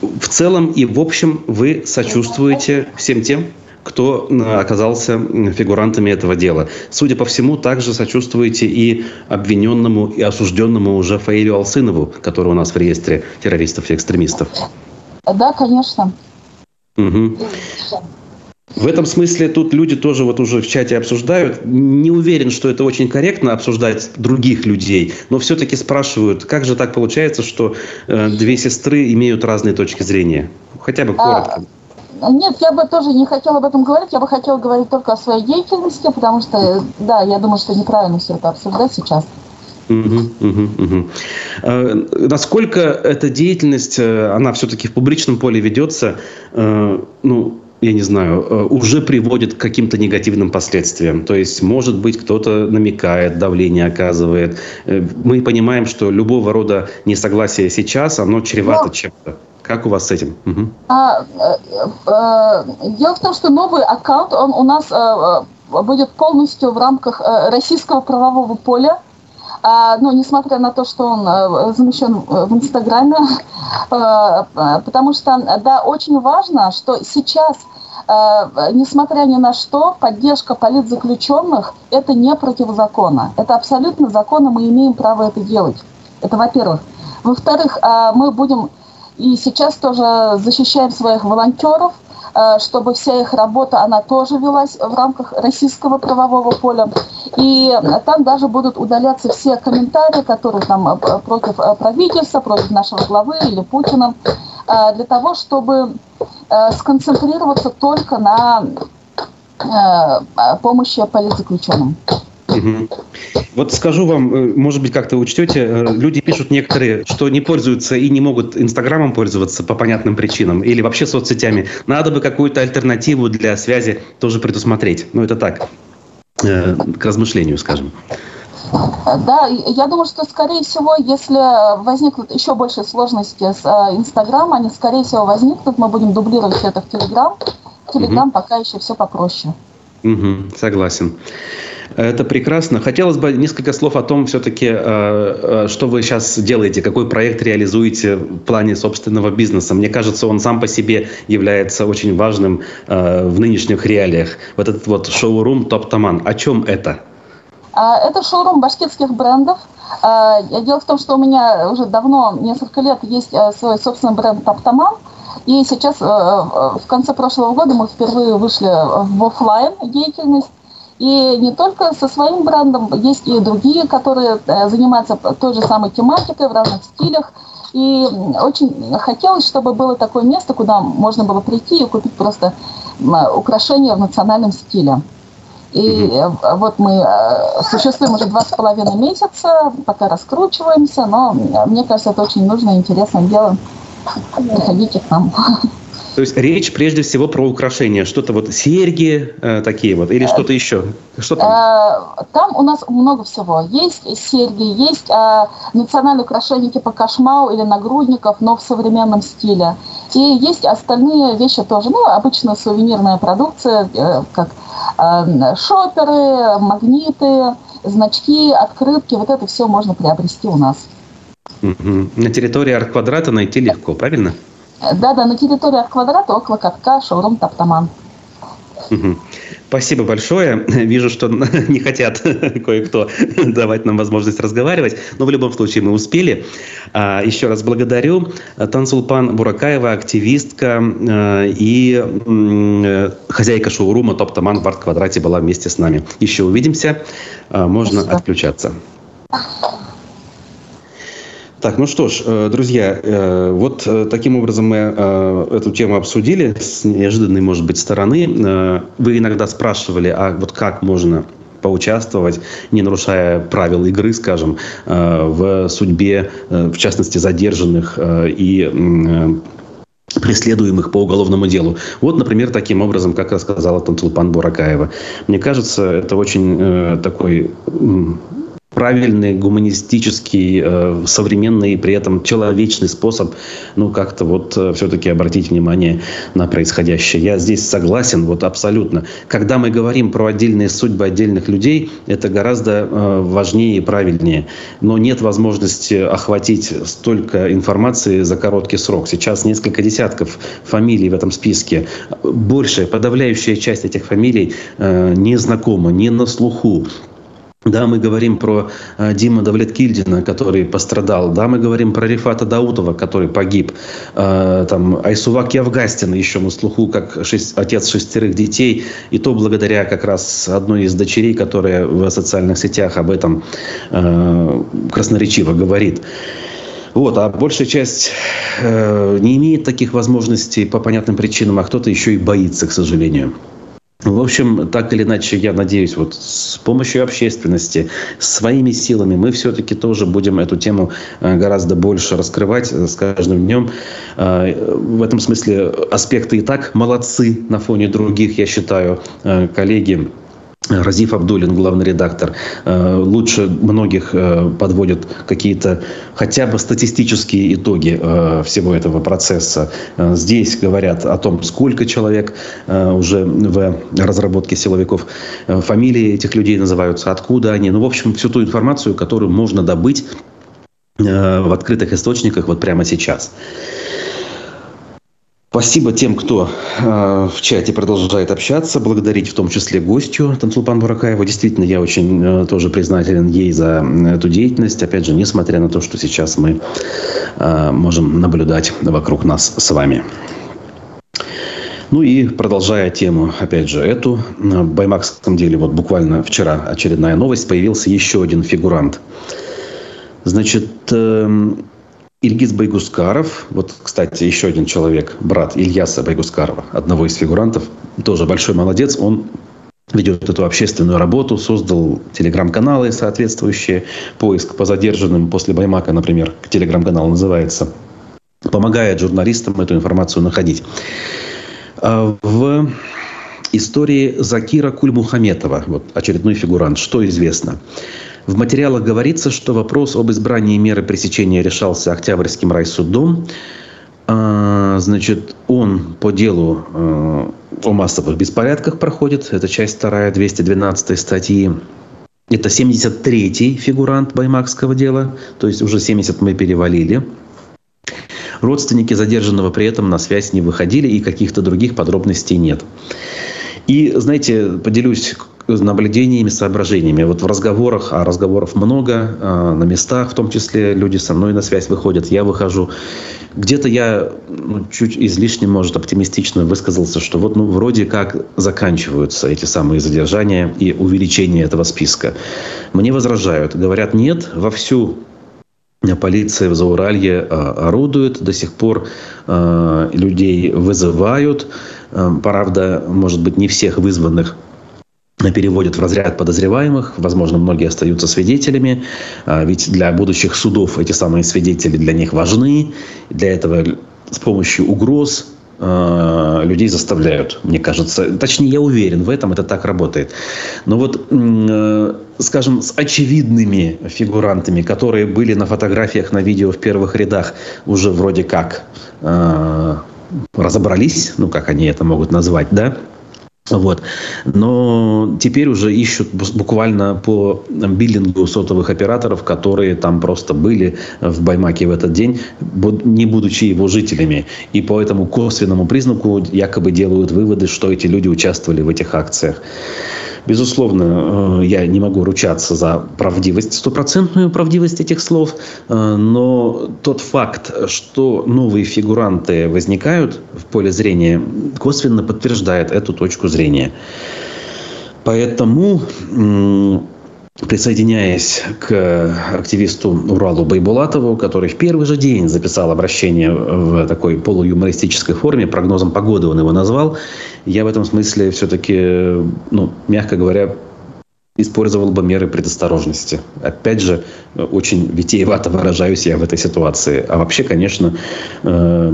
в целом и в общем вы сочувствуете всем тем, кто оказался фигурантами этого дела. Судя по всему, также сочувствуете и обвиненному, и осужденному уже Фаилю Алсынову, который у нас в реестре террористов и экстремистов. Да, конечно. Угу. В этом смысле тут люди тоже вот уже в чате обсуждают. Не уверен, что это очень корректно обсуждать других людей, но все-таки спрашивают, как же так получается, что э, две сестры имеют разные точки зрения? Хотя бы коротко. А, нет, я бы тоже не хотела об этом говорить, я бы хотела говорить только о своей деятельности, потому что, да, я думаю, что неправильно все это обсуждать сейчас. Угу, угу, угу. А, насколько эта деятельность, э, она все-таки в публичном поле ведется, э, ну, я не знаю, э, уже приводит к каким-то негативным последствиям. То есть, может быть, кто-то намекает, давление оказывает. Э, мы понимаем, что любого рода несогласие сейчас, оно чревато Но... чем-то. Как у вас с этим? Угу. А, э, дело в том, что новый аккаунт, он у нас будет полностью в рамках российского правового поля. А, но несмотря на то, что он замещен в Инстаграме, потому что, да, очень важно, что сейчас несмотря ни на что, поддержка политзаключенных – это не противозаконно. Это абсолютно законно, мы имеем право это делать. Это во-первых. Во-вторых, мы будем и сейчас тоже защищаем своих волонтеров, э, чтобы вся их работа, она тоже велась в рамках российского правового поля. И там даже будут удаляться все комментарии, которые там против правительства, против нашего главы или Путина. для того, чтобы сконцентрироваться только на помощи политзаключенным. Угу. Вот скажу вам, э, может быть, как-то учтете, э, люди пишут некоторые, что не пользуются и не могут Инстаграмом пользоваться по понятным причинам или вообще соцсетями. Надо бы какую-то альтернативу для связи тоже предусмотреть. Ну, это так, э, к размышлению, скажем. Да, я думаю, что, скорее всего, если возникнут еще большие сложности с Инстаграмом, они, скорее всего, возникнут, мы будем дублировать это в Телеграм. Телеграм угу. пока еще все попроще. Угу, согласен. Это прекрасно. Хотелось бы несколько слов о том, все-таки, э, э, что вы сейчас делаете, какой проект реализуете в плане собственного бизнеса. Мне кажется, он сам по себе является очень важным э, в нынешних реалиях. Вот этот вот шоурум Топ-Таман. О чем это? А, это шоурум башкирских брендов. А, дело в том, что у меня уже давно, несколько лет, есть свой собственный бренд Топ-Таман. И сейчас, в конце прошлого года, мы впервые вышли в офлайн деятельность. И не только со своим брендом, есть и другие, которые э, занимаются той же самой тематикой в разных стилях. И очень хотелось, чтобы было такое место, куда можно было прийти и купить просто украшения в национальном стиле. И mm-hmm. вот мы э, существуем уже два с половиной месяца, пока раскручиваемся, но мне кажется, это очень нужно и интересное дело. Приходите к нам. То есть речь прежде всего про украшения, что-то вот серьги э, такие вот, или что-то еще? Что там? Э, там у нас много всего. Есть серьги, есть э, национальные украшения типа кошмау или нагрудников, но в современном стиле. И есть остальные вещи тоже, ну, обычно сувенирная продукция, э, как э, шоперы, магниты, значки, открытки, вот это все можно приобрести у нас. Угу. На территории арт-квадрата найти легко, правильно? Да-да, на территории от квадрата около катка шоурум Таптаман. Спасибо большое. Вижу, что не хотят кое-кто давать нам возможность разговаривать, но в любом случае мы успели. А, еще раз благодарю. Тансулпан Буракаева, активистка а, и хозяйка шоурума Топтаман в арт-квадрате была вместе с нами. Еще увидимся. А, можно Спасибо. отключаться. Так, ну что ж, э, друзья, э, вот э, таким образом мы эту тему обсудили с неожиданной, может быть, стороны. Вы иногда спрашивали, а вот как можно поучаствовать, не нарушая правил игры, скажем, в судьбе, в частности, задержанных и преследуемых по уголовному делу. Вот, например, таким образом, как рассказала Тантулпан Буракаева. Мне кажется, это очень э, такой правильный, гуманистический, э, современный и при этом человечный способ, ну, как-то вот э, все-таки обратить внимание на происходящее. Я здесь согласен, вот абсолютно. Когда мы говорим про отдельные судьбы отдельных людей, это гораздо э, важнее и правильнее. Но нет возможности охватить столько информации за короткий срок. Сейчас несколько десятков фамилий в этом списке. Большая, подавляющая часть этих фамилий не знакома, не на слуху. Да, мы говорим про э, Дима Давлеткильдина, который пострадал. Да, мы говорим про Рифата Даутова, который погиб. Э, там, Айсувак Явгастина еще на слуху, как шесть, отец шестерых детей. И то благодаря как раз одной из дочерей, которая в социальных сетях об этом э, красноречиво говорит. Вот, а большая часть не имеет таких возможностей по понятным причинам, а кто-то еще и боится, к сожалению. В общем, так или иначе, я надеюсь, вот с помощью общественности, своими силами мы все-таки тоже будем эту тему э, гораздо больше раскрывать с каждым днем. Э, в этом смысле аспекты и так молодцы на фоне других, я считаю, э, коллеги Разиф Абдулин, главный редактор, э, лучше многих э, подводит какие-то хотя бы статистические итоги э, всего этого процесса. Здесь говорят о том, сколько человек уже в разработке силовиков, фамилии этих людей называются, откуда они. Ну, в общем, всю ту информацию, которую можно добыть в открытых источниках вот прямо сейчас. Спасибо тем, кто э, в чате продолжает общаться, благодарить в том числе гостю Танцулпан Буракаева. Действительно, я очень э, тоже признателен ей за эту деятельность. Опять же, несмотря на то, что сейчас мы э, можем наблюдать вокруг нас с вами. Ну и продолжая тему, опять же, эту, в Баймакском деле, вот буквально вчера очередная новость, появился еще один фигурант. Значит, э, Ильгиз Байгускаров, вот, кстати, еще один человек, брат Ильяса Байгускарова, одного из фигурантов, тоже большой молодец, он ведет эту общественную работу, создал телеграм-каналы соответствующие, поиск по задержанным после Баймака, например, телеграм-канал называется, помогает журналистам эту информацию находить. А в истории Закира Кульмухаметова, вот очередной фигурант, что известно? В материалах говорится, что вопрос об избрании меры пресечения решался Октябрьским райсудом. А, значит, он по делу э, о массовых беспорядках проходит. Это часть 2 212 статьи. Это 73-й фигурант Баймакского дела. То есть уже 70 мы перевалили. Родственники задержанного при этом на связь не выходили и каких-то других подробностей нет. И, знаете, поделюсь наблюдениями, соображениями. Вот в разговорах, а разговоров много, а, на местах в том числе люди со мной на связь выходят, я выхожу. Где-то я ну, чуть излишне, может, оптимистично высказался, что вот ну, вроде как заканчиваются эти самые задержания и увеличение этого списка. Мне возражают, говорят, нет, вовсю полиция в Зауралье а, орудует, до сих пор а, людей вызывают. Правда, может быть, не всех вызванных переводят в разряд подозреваемых. Возможно, многие остаются свидетелями. А, ведь для будущих судов эти самые свидетели для них важны. Для этого с помощью угроз а, людей заставляют, мне кажется. Точнее, я уверен в этом, это так работает. Но вот, э, скажем, с очевидными фигурантами, которые были на фотографиях, на видео в первых рядах, уже вроде как разобрались, ну, как они это могут назвать, да, вот. Но теперь уже ищут буквально по биллингу сотовых операторов, которые там просто были в Баймаке в этот день, не будучи его жителями. И по этому косвенному признаку якобы делают выводы, что эти люди участвовали в этих акциях. Безусловно, э, я не могу ручаться за правдивость, стопроцентную правдивость этих слов, э, но тот факт, что новые фигуранты возникают в поле зрения, косвенно подтверждает эту точку зрения. Поэтому присоединяясь к активисту Уралу Байбулатову, который в первый же день записал обращение в такой полуюмористической форме, прогнозом погоды он его назвал, я в этом смысле все-таки, ну, мягко говоря, использовал бы меры предосторожности. Опять же, очень витиевато выражаюсь я в этой ситуации. А вообще, конечно, э,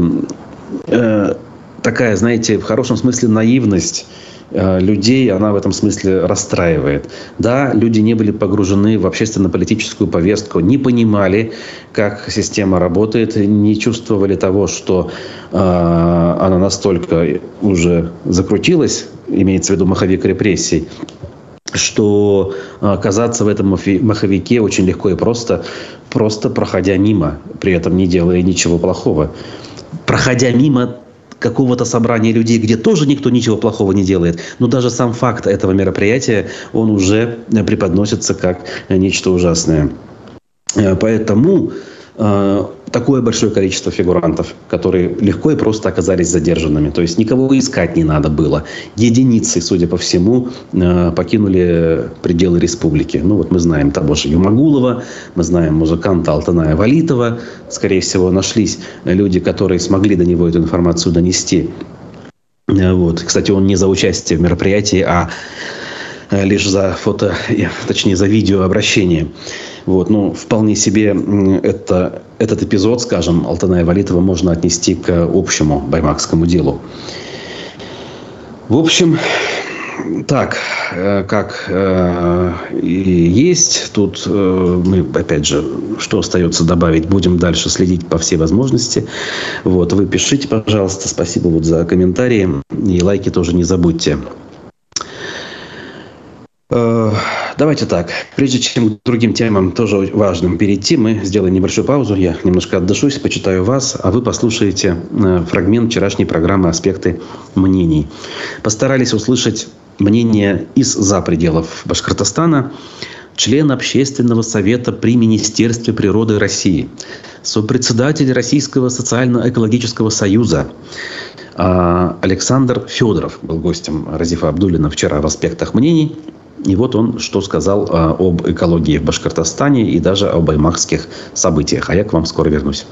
э, такая, знаете, в хорошем смысле наивность людей она в этом смысле расстраивает. Да, люди не были погружены в общественно-политическую повестку, не понимали, как система работает, не чувствовали того, что э, она настолько уже закрутилась, имеется в виду маховик репрессий, что оказаться в этом маховике очень легко и просто, просто проходя мимо, при этом не делая ничего плохого. Проходя мимо какого-то собрания людей, где тоже никто ничего плохого не делает. Но даже сам факт этого мероприятия, он уже преподносится как нечто ужасное. Э, поэтому э, такое большое количество фигурантов, которые легко и просто оказались задержанными. То есть никого искать не надо было. Единицы, судя по всему, э, покинули пределы республики. Ну вот мы знаем того же Юмагулова, мы знаем музыканта Алтаная Валитова. Скорее всего, нашлись люди, которые смогли до него эту информацию донести. Э, вот. Кстати, он не за участие в мероприятии, а лишь за фото, точнее, за видеообращение. Вот, ну, вполне себе это, этот эпизод, скажем, Алтана Валитова можно отнести к общему баймакскому делу. В общем, так, э, как э, есть, тут э, мы, опять же, что остается добавить, будем дальше следить по всей возможности. Вот, вы пишите, пожалуйста, спасибо вот за комментарии и лайки тоже не забудьте. Э, давайте так. Прежде чем к другим темам, тоже важным, перейти, мы сделаем небольшую паузу. Я немножко отдышусь, почитаю вас, а вы послушаете э, фрагмент вчерашней программы «Аспекты мнений». Постарались услышать мнение из-за пределов Башкортостана член Общественного совета при Министерстве природы России, сопредседатель Российского социально-экологического союза, а, Александр Федоров был гостем Разифа Абдулина вчера в «Аспектах мнений». И вот он что сказал а, об экологии в Башкортостане и даже об аймахских событиях. А я к вам скоро вернусь.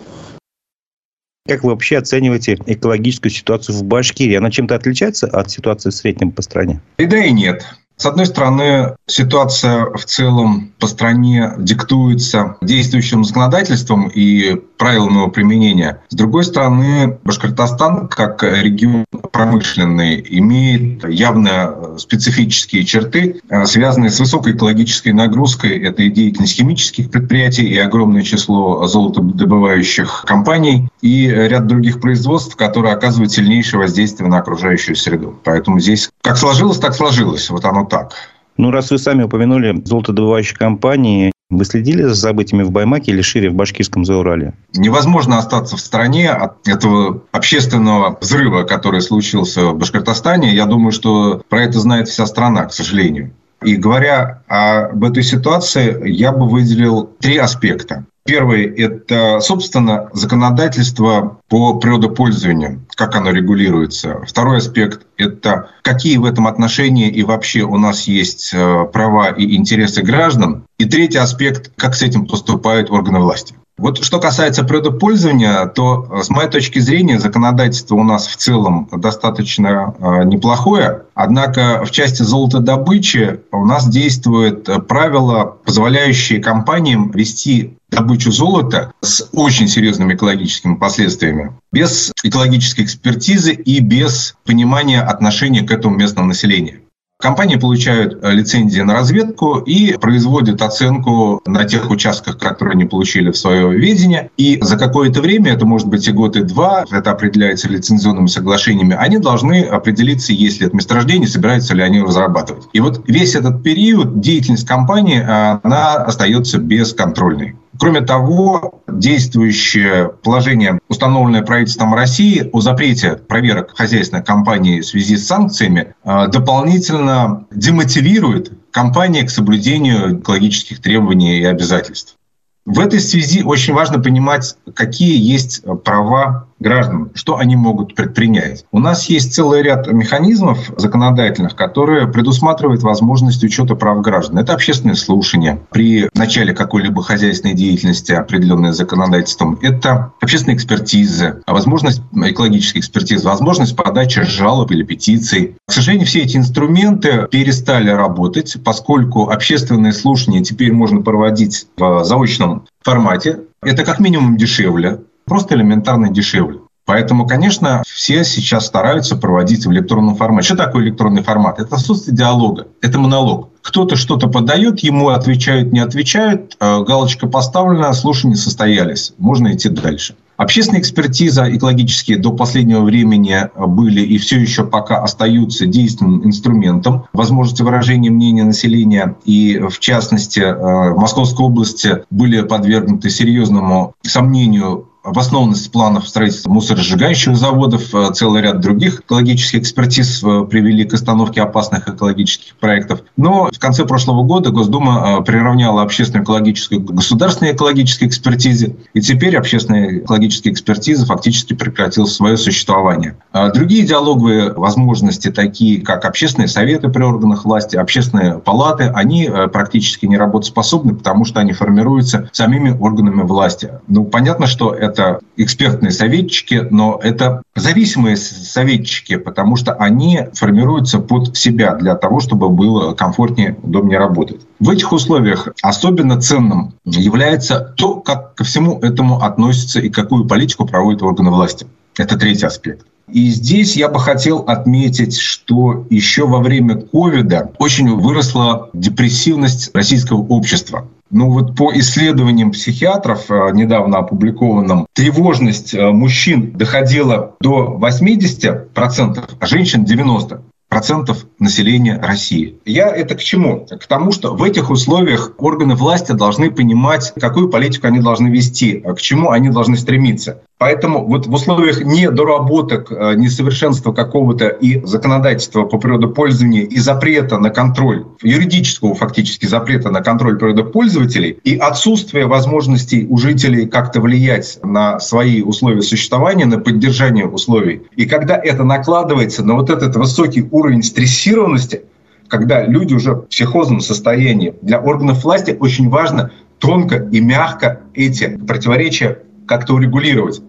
Как вы вообще оцениваете экологическую ситуацию в Башкирии? Она чем-то отличается от ситуации в среднем по стране? И да, и нет. С одной стороны, ситуация в целом по стране диктуется действующим законодательством и правилами его применения. С другой стороны, Башкортостан, как регион промышленный, имеет явно специфические черты, связанные с высокой экологической нагрузкой. Это и деятельность химических предприятий, и огромное число золотодобывающих компаний, и ряд других производств, которые оказывают сильнейшее воздействие на окружающую среду. Поэтому здесь как сложилось, так сложилось. Вот оно так. Ну, раз вы сами упомянули золотодобывающие компании, вы следили за событиями в Баймаке или шире в Башкирском Заурале? Невозможно остаться в стороне от этого общественного взрыва, который случился в Башкортостане. Я думаю, что про это знает вся страна, к сожалению. И говоря об этой ситуации, я бы выделил три аспекта. Первый – это, собственно, законодательство по природопользованию, как оно регулируется. Второй аспект – это какие в этом отношении и вообще у нас есть э, права и интересы граждан. И третий аспект – как с этим поступают органы власти. Вот что касается природопользования, то э, с моей точки зрения законодательство у нас в целом достаточно э, неплохое. Однако в части золотодобычи у нас действует правило, позволяющее компаниям вести добычу золота с очень серьезными экологическими последствиями, без экологической экспертизы и без понимания отношения к этому местного населения. Компании получают э, лицензии на разведку и производят оценку на тех участках, которые они получили в свое ведение. И за какое-то время, это может быть и год, и два, это определяется лицензионными соглашениями, они должны определиться, есть ли это месторождение, собираются ли они разрабатывать. И вот весь этот период деятельность компании, она остается бесконтрольной. Кроме того, действующее положение, установленное правительством России о запрете проверок хозяйственной компании в связи с санкциями, э, дополнительно демотивирует компании к соблюдению экологических требований и обязательств. В этой связи очень важно понимать, какие есть права граждан, что они могут предпринять. У нас есть целый ряд механизмов законодательных, которые предусматривают возможность учета прав граждан. Это общественные слушания при начале какой-либо хозяйственной деятельности, определенной законодательством. Это общественные экспертизы, возможность экологической экспертизы, возможность подачи жалоб или петиций. К сожалению, все эти инструменты перестали работать, поскольку общественные слушания теперь можно проводить в заочном формате. Это как минимум дешевле просто элементарно дешевле. Поэтому, конечно, все сейчас стараются проводить в электронном формате. Что такое электронный формат? Это отсутствие диалога, это монолог. Кто-то что-то подает, ему отвечают, не отвечают, э, галочка поставлена, слушания состоялись, можно идти дальше. Общественная экспертиза экологические до последнего времени были и все еще пока остаются действенным инструментом возможности выражения мнения населения. И в частности, э, в Московской области были подвергнуты серьезному сомнению обоснованность планов строительства мусоросжигающих заводов, э, целый ряд других экологических экспертиз э, привели к остановке опасных экологических проектов. Но в конце прошлого года Госдума э, приравняла общественную экологическую к государственной экологической экспертизе, и теперь общественная экологическая экспертиза фактически прекратила свое существование. А другие диалоговые возможности, такие как общественные советы при органах власти, общественные палаты, они практически не работоспособны, потому что они формируются самими органами власти. Ну, понятно, что это это экспертные советчики, но это зависимые советчики, потому что они формируются под себя для того, чтобы было комфортнее, удобнее работать. В этих условиях особенно ценным является то, как ко всему этому относится и какую политику проводят органы власти. Это третий аспект. И здесь я бы хотел отметить, что еще во время ковида очень выросла депрессивность российского общества. Ну вот по исследованиям психиатров, э, недавно опубликованным, тревожность э, мужчин доходила до 80%, а женщин 90% процентов населения России. Я это к чему? К тому, что в этих условиях органы власти должны понимать, какую политику они должны вести, к чему они должны стремиться. Поэтому вот в условиях недоработок, э, несовершенства какого-то и законодательства по природопользованию и запрета на контроль, юридического фактически запрета на контроль природопользователей и отсутствия возможностей у жителей как-то влиять на свои условия существования, на поддержание условий. И когда это накладывается на вот этот высокий уровень стрессированности, когда люди уже в психозном состоянии, для органов власти очень важно тонко и мягко эти противоречия как-то урегулировать.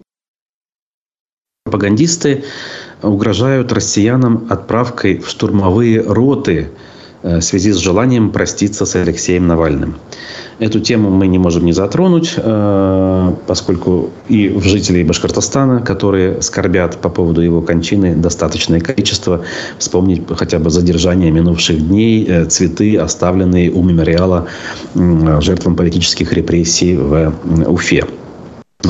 Пропагандисты угрожают россиянам отправкой в штурмовые роты в связи с желанием проститься с Алексеем Навальным. Эту тему мы не можем не затронуть, э, поскольку и в жителей Башкортостана, которые скорбят по поводу его кончины, достаточное количество. Вспомнить хотя бы задержание минувших дней, э, цветы, оставленные у мемориала жертвам политических репрессий в Уфе.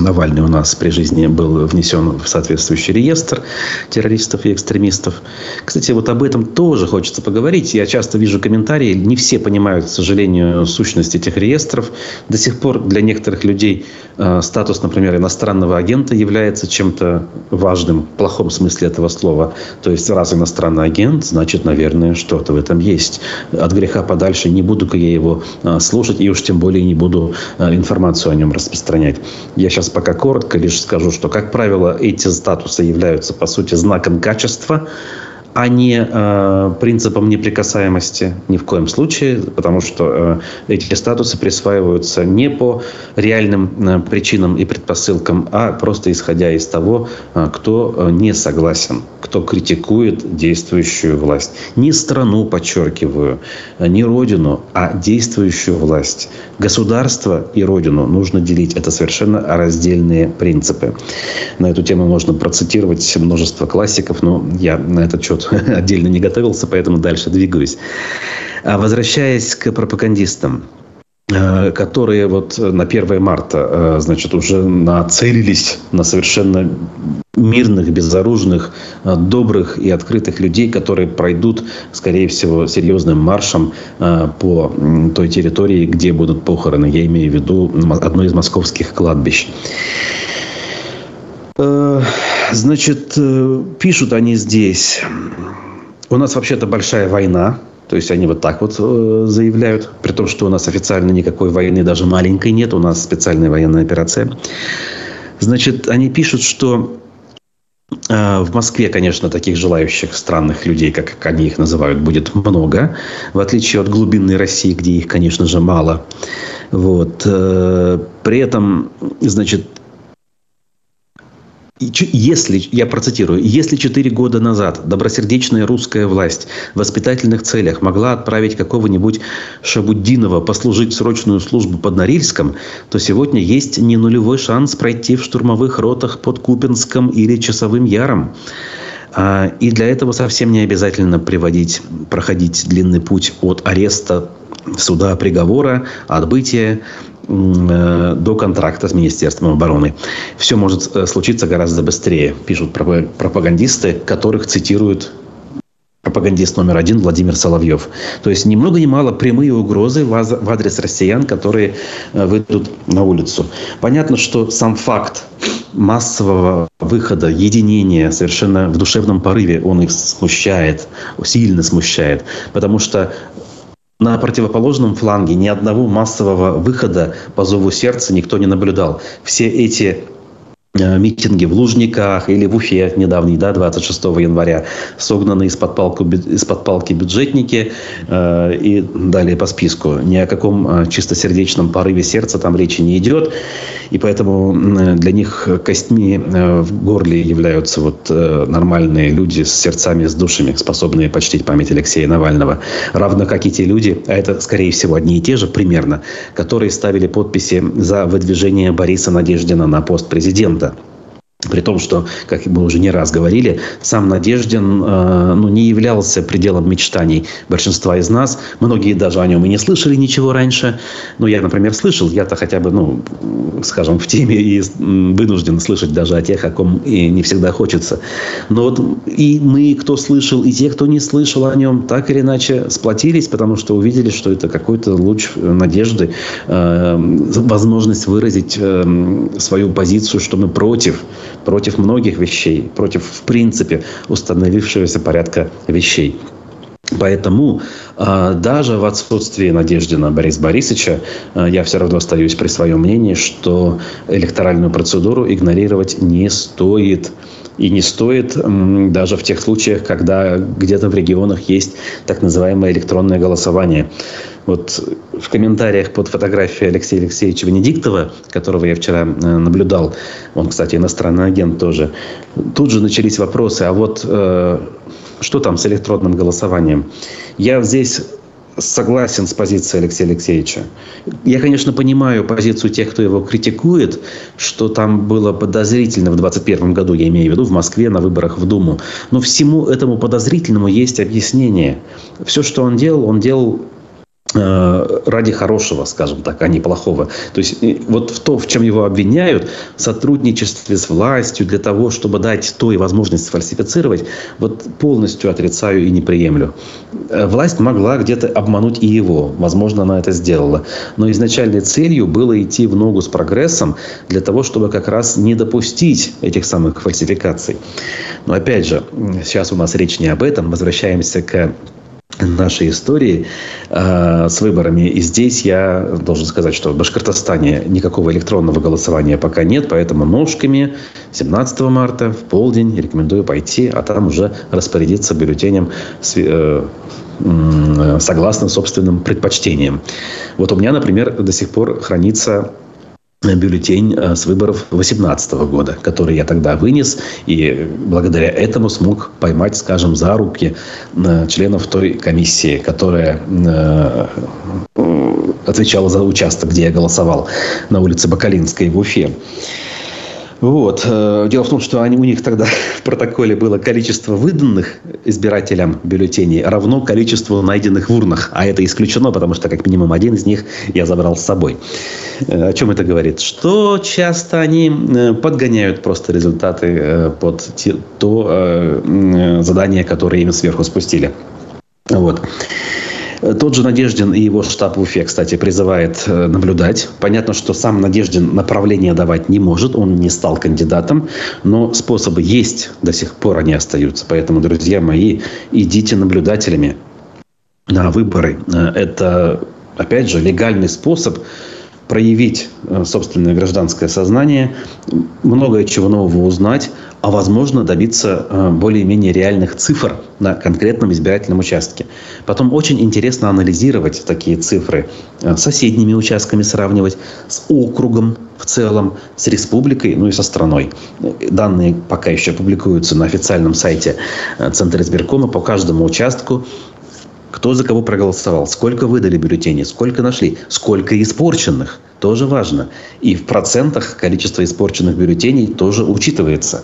Навальный у нас при жизни был внесен в соответствующий реестр террористов и экстремистов. Кстати, вот об этом тоже хочется поговорить. Я часто вижу комментарии, не все понимают, к сожалению, сущность этих реестров. До сих пор для некоторых людей э, статус, например, иностранного агента является чем-то важным, в плохом смысле этого слова. То есть, раз иностранный агент, значит, наверное, что-то в этом есть. От греха подальше не буду-ка я его э, слушать, и уж тем более не буду э, информацию о нем распространять. Я сейчас пока коротко лишь скажу, что, как правило, эти статусы являются, по сути, знаком качества, а не э, принципом неприкасаемости ни в коем случае, потому что э, эти статусы присваиваются не по реальным э, причинам и предпосылкам, а просто исходя из того, э, кто э, не согласен, кто критикует действующую власть. Не страну, подчеркиваю, не родину, а действующую власть. Государство и родину нужно делить. Это совершенно раздельные принципы. На эту тему можно процитировать множество классиков, но я на этот счет отдельно не готовился, поэтому дальше двигаюсь. А возвращаясь к пропагандистам, э, которые вот на 1 марта, э, значит, уже нацелились на совершенно мирных, безоружных, э, добрых и открытых людей, которые пройдут, скорее всего, серьезным маршем по той территории, где будут похороны. Я имею в виду одно из московских кладбищ. Значит, э, пишут они здесь. У нас вообще-то большая война. То есть они вот так вот э, заявляют, при том, что у нас официально никакой войны, даже маленькой нет, у нас специальная военная операция. Значит, они пишут, что э, в Москве, конечно, таких желающих странных людей, как они их называют, будет много, в отличие от глубинной России, где их, конечно же, мало. Вот. При этом, значит, если, я процитирую, если четыре года назад добросердечная русская власть в воспитательных целях могла отправить какого-нибудь Шабуддинова послужить срочную службу под Норильском, то сегодня есть не нулевой шанс пройти в штурмовых ротах под Купинском или Часовым Яром. А, и для этого совсем не обязательно приводить, проходить длинный путь от ареста суда приговора, отбытия до контракта с Министерством обороны. Все может э, случиться гораздо быстрее, пишут пропагандисты, которых цитируют пропагандист номер один Владимир Соловьев. То есть ни много ни мало прямые угрозы в адрес россиян, которые э, выйдут на улицу. Понятно, что сам факт массового выхода, единения совершенно в душевном порыве, он их смущает, сильно смущает. Потому что на противоположном фланге ни одного массового выхода по зову сердца никто не наблюдал. Все эти митинги в Лужниках или в Уфе недавний, да, 26 января, согнаны из-под, палку, из-под палки бюджетники э, и далее по списку. Ни о каком э, чистосердечном порыве сердца там речи не идет. И поэтому э, для них костьми э, в горле являются вот э, нормальные люди с сердцами, с душами, способные почтить память Алексея Навального. Равно как и те люди, а это, скорее всего, одни и те же примерно, которые ставили подписи за выдвижение Бориса Надеждина на пост президента это при том, что, как мы уже не раз говорили, сам Надеждин э, ну, не являлся пределом мечтаний большинства из нас. Многие даже о нем и не слышали ничего раньше. Ну, я, например, слышал. Я-то хотя бы, ну, скажем, в теме и вынужден слышать даже о тех, о ком и не всегда хочется. Но вот и мы, кто слышал, и те, кто не слышал о нем, так или иначе сплотились, потому что увидели, что это какой-то луч надежды, э, возможность выразить э, свою позицию, что мы против против многих вещей, против, в принципе, установившегося порядка вещей. Поэтому э, даже в отсутствии надежды на Бориса Борисовича э, я все равно остаюсь при своем мнении, что электоральную процедуру игнорировать не стоит. И не стоит даже в тех случаях, когда где-то в регионах есть так называемое электронное голосование. Вот в комментариях под фотографией Алексея Алексеевича Венедиктова, которого я вчера э, наблюдал, он, кстати, иностранный агент тоже, тут же начались вопросы, а вот э, что там с электронным голосованием? Я здесь согласен с позицией Алексея Алексеевича. Я, конечно, понимаю позицию тех, кто его критикует, что там было подозрительно в 2021 году, я имею в виду, в Москве на выборах в Думу. Но всему этому подозрительному есть объяснение. Все, что он делал, он делал ради хорошего, скажем так, а не плохого. То есть вот в то, в чем его обвиняют, в сотрудничестве с властью для того, чтобы дать той возможность сфальсифицировать, вот полностью отрицаю и не приемлю. Э, власть могла где-то обмануть и его. Возможно, она это сделала. Но изначальной целью было идти в ногу с прогрессом для того, чтобы как раз не допустить этих самых фальсификаций. Но опять же, сейчас у нас речь не об этом. Возвращаемся к нашей истории э, с выборами. И здесь я должен сказать, что в Башкортостане никакого электронного голосования пока нет, поэтому ножками 17 марта в полдень рекомендую пойти, а там уже распорядиться бюллетенем с, э, согласно собственным предпочтениям. Вот у меня, например, до сих пор хранится бюллетень э, с выборов 2018 года, который я тогда вынес, и благодаря этому смог поймать, скажем, за руки э, членов той комиссии, которая э, отвечала за участок, где я голосовал на улице Бакалинской в Уфе. Вот. Э, дело в том, что они, у них тогда в протоколе было количество выданных избирателям бюллетеней равно количеству найденных в урнах. А это исключено, потому что как минимум один из них я забрал с собой. Э, о чем это говорит? Что часто они э, подгоняют просто результаты под то задание, которое им сверху спустили. Вот. Тот же Надеждин и его штаб в Уфе, кстати, призывает э, наблюдать. Понятно, что сам Надеждин направление давать не может, он не стал кандидатом, но способы есть, до сих пор они остаются. Поэтому, друзья мои, идите наблюдателями на выборы. Э, это, опять же, легальный способ проявить э, собственное гражданское сознание, многое чего нового узнать, а возможно добиться э, более-менее реальных цифр на конкретном избирательном участке. Потом очень интересно анализировать такие цифры э, с соседними участками, сравнивать с округом в целом, с республикой, ну и со страной. Данные пока еще публикуются на официальном сайте Центра избиркома по каждому участку кто за кого проголосовал, сколько выдали бюллетеней, сколько нашли, сколько испорченных, тоже важно. И в процентах количество испорченных бюллетеней тоже учитывается.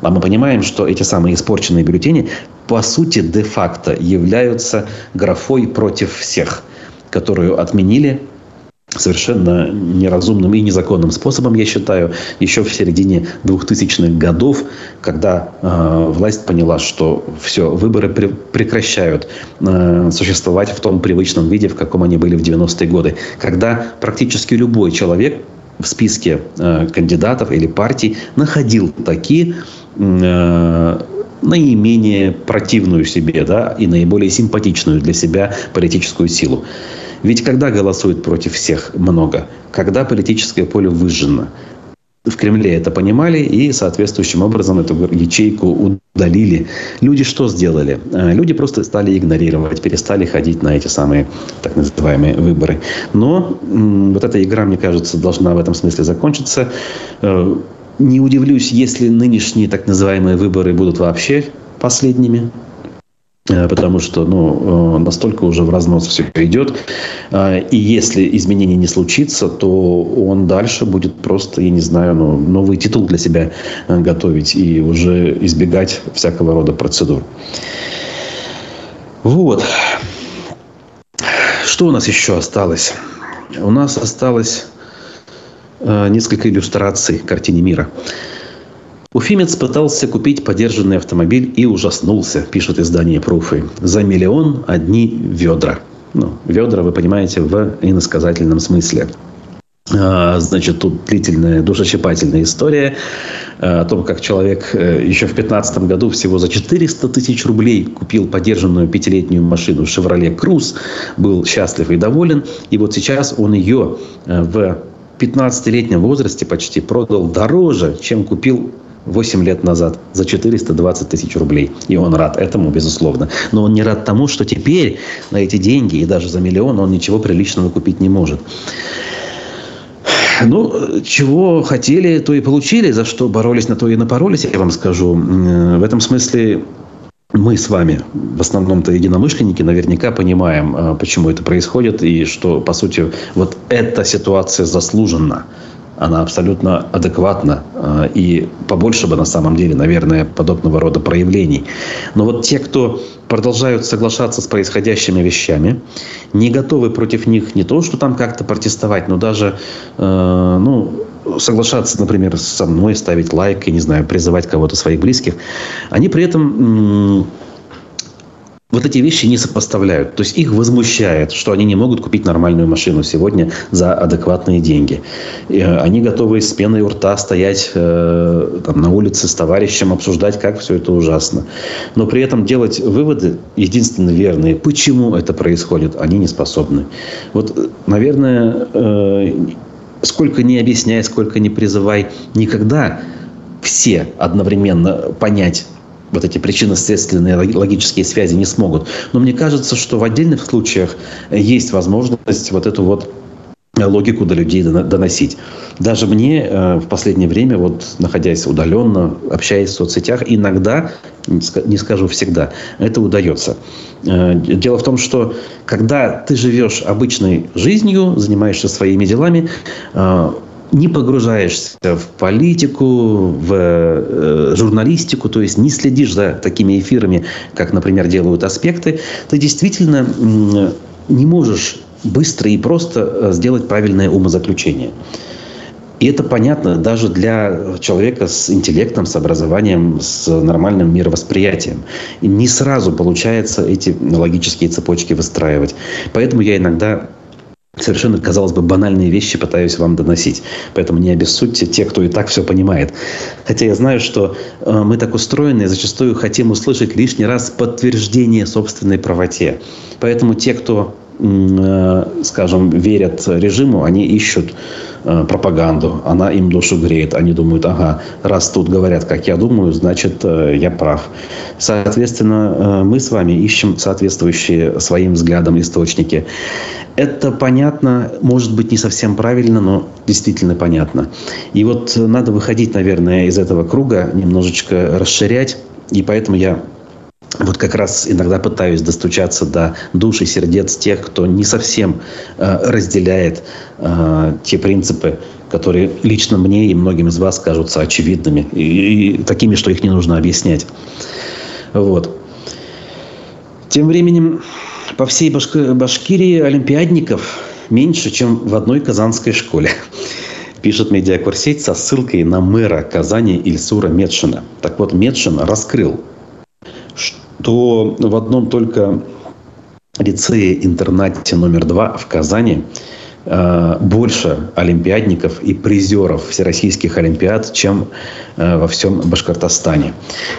А мы понимаем, что эти самые испорченные бюллетени по сути де-факто являются графой против всех, которую отменили совершенно неразумным и незаконным способом, я считаю, еще в середине 2000-х годов, когда э, власть поняла, что все, выборы пре прекращают э, существовать в том привычном виде, в каком они были в 90-е годы, когда практически любой человек в списке э, кандидатов или партий находил такие э, наименее противную себе да, и наиболее симпатичную для себя политическую силу. Ведь когда голосуют против всех много? Когда политическое поле выжжено? В Кремле это понимали и соответствующим образом эту ячейку удалили. Люди что сделали? А, люди просто стали игнорировать, перестали ходить на эти самые так называемые выборы. Но вот эта игра, мне кажется, должна в этом смысле закончиться. Э, не удивлюсь, если нынешние так называемые выборы будут вообще последними. Э, потому что ну, э, настолько уже в разнос все идет. Э, и если изменений не случится, то он дальше будет просто, я не знаю, ну, новый титул для себя готовить и уже избегать всякого рода процедур. Вот. Что у нас еще осталось? У нас осталось несколько иллюстраций картине мира. Уфимец пытался купить подержанный автомобиль и ужаснулся, пишет издание «Пруфы». За миллион одни ведра. Ну, ведра, вы понимаете, в иносказательном смысле. А, значит, тут длительная, душещипательная история о том, как человек э, еще в 2015 году всего за 400 тысяч рублей купил подержанную пятилетнюю машину «Шевроле Круз», был счастлив и доволен. И вот сейчас он ее э, в 15-летнем возрасте почти продал дороже, чем купил 8 лет назад за 420 тысяч рублей. И он рад этому, безусловно. Но он не рад тому, что теперь на эти деньги и даже за миллион он ничего приличного купить не может. Ну, чего хотели, то и получили, за что боролись, на то и напоролись, я вам скажу. В этом смысле мы с вами, в основном-то единомышленники, наверняка понимаем, а, почему это происходит, и что, по сути, вот эта ситуация заслужена. Она абсолютно адекватна. А, и побольше бы, на самом деле, наверное, подобного рода проявлений. Но вот те, кто продолжают соглашаться с происходящими вещами, не готовы против них не то, что там как-то протестовать, но даже, э, ну, соглашаться, например, со мной, ставить лайк и, не знаю, призывать кого-то своих близких, они при этом вот эти вещи не сопоставляют. То есть их возмущает, что они не могут купить нормальную машину сегодня за адекватные деньги. И э, они готовы с пеной у рта стоять э, там, на улице с товарищем, обсуждать, как все это ужасно. Но при этом делать выводы, единственно верные, почему это происходит, они не способны. Вот, э, наверное, э, сколько не объясняй, сколько не призывай, никогда все одновременно понять вот эти причинно-следственные логические связи не смогут. Но мне кажется, что в отдельных случаях есть возможность вот эту вот логику до людей доносить. Даже мне э, в последнее время, вот находясь удаленно, общаясь в соцсетях, иногда, не скажу всегда, это удается. Э, дело в том, что когда ты живешь обычной жизнью, занимаешься своими делами, э, не погружаешься в политику, в э, журналистику, то есть не следишь за такими эфирами, как, например, делают аспекты, ты действительно э, не можешь быстро и просто э, сделать правильное умозаключение. И это понятно даже для человека с интеллектом, с образованием, с нормальным мировосприятием. И не сразу получается эти логические цепочки выстраивать. Поэтому я иногда совершенно, казалось бы, банальные вещи пытаюсь вам доносить. Поэтому не обессудьте те, кто и так все понимает. Хотя я знаю, что э, мы так устроены и зачастую хотим услышать лишний раз подтверждение собственной правоте. Поэтому те, кто скажем, верят режиму, они ищут э, пропаганду, она им душу греет. Они думают, ага, раз тут говорят, как я думаю, значит, э, я прав. Соответственно, мы с вами ищем соответствующие своим взглядам источники. Это понятно, может быть, не совсем правильно, но действительно понятно. И вот надо выходить, наверное, из этого круга, немножечко расширять. И поэтому я вот как раз иногда пытаюсь достучаться до души, сердец тех, кто не совсем э, разделяет э, те принципы, которые лично мне и многим из вас кажутся очевидными и, и такими, что их не нужно объяснять. Вот. Тем временем по всей Башк... Башкирии олимпиадников меньше, чем в одной казанской школе. Пишет медиакурсеть со ссылкой на мэра Казани Ильсура Медшина. Так вот, Медшин раскрыл то в одном только лицее-интернате номер два в Казани э, больше олимпиадников и призеров всероссийских олимпиад, чем э, во всем Башкортостане.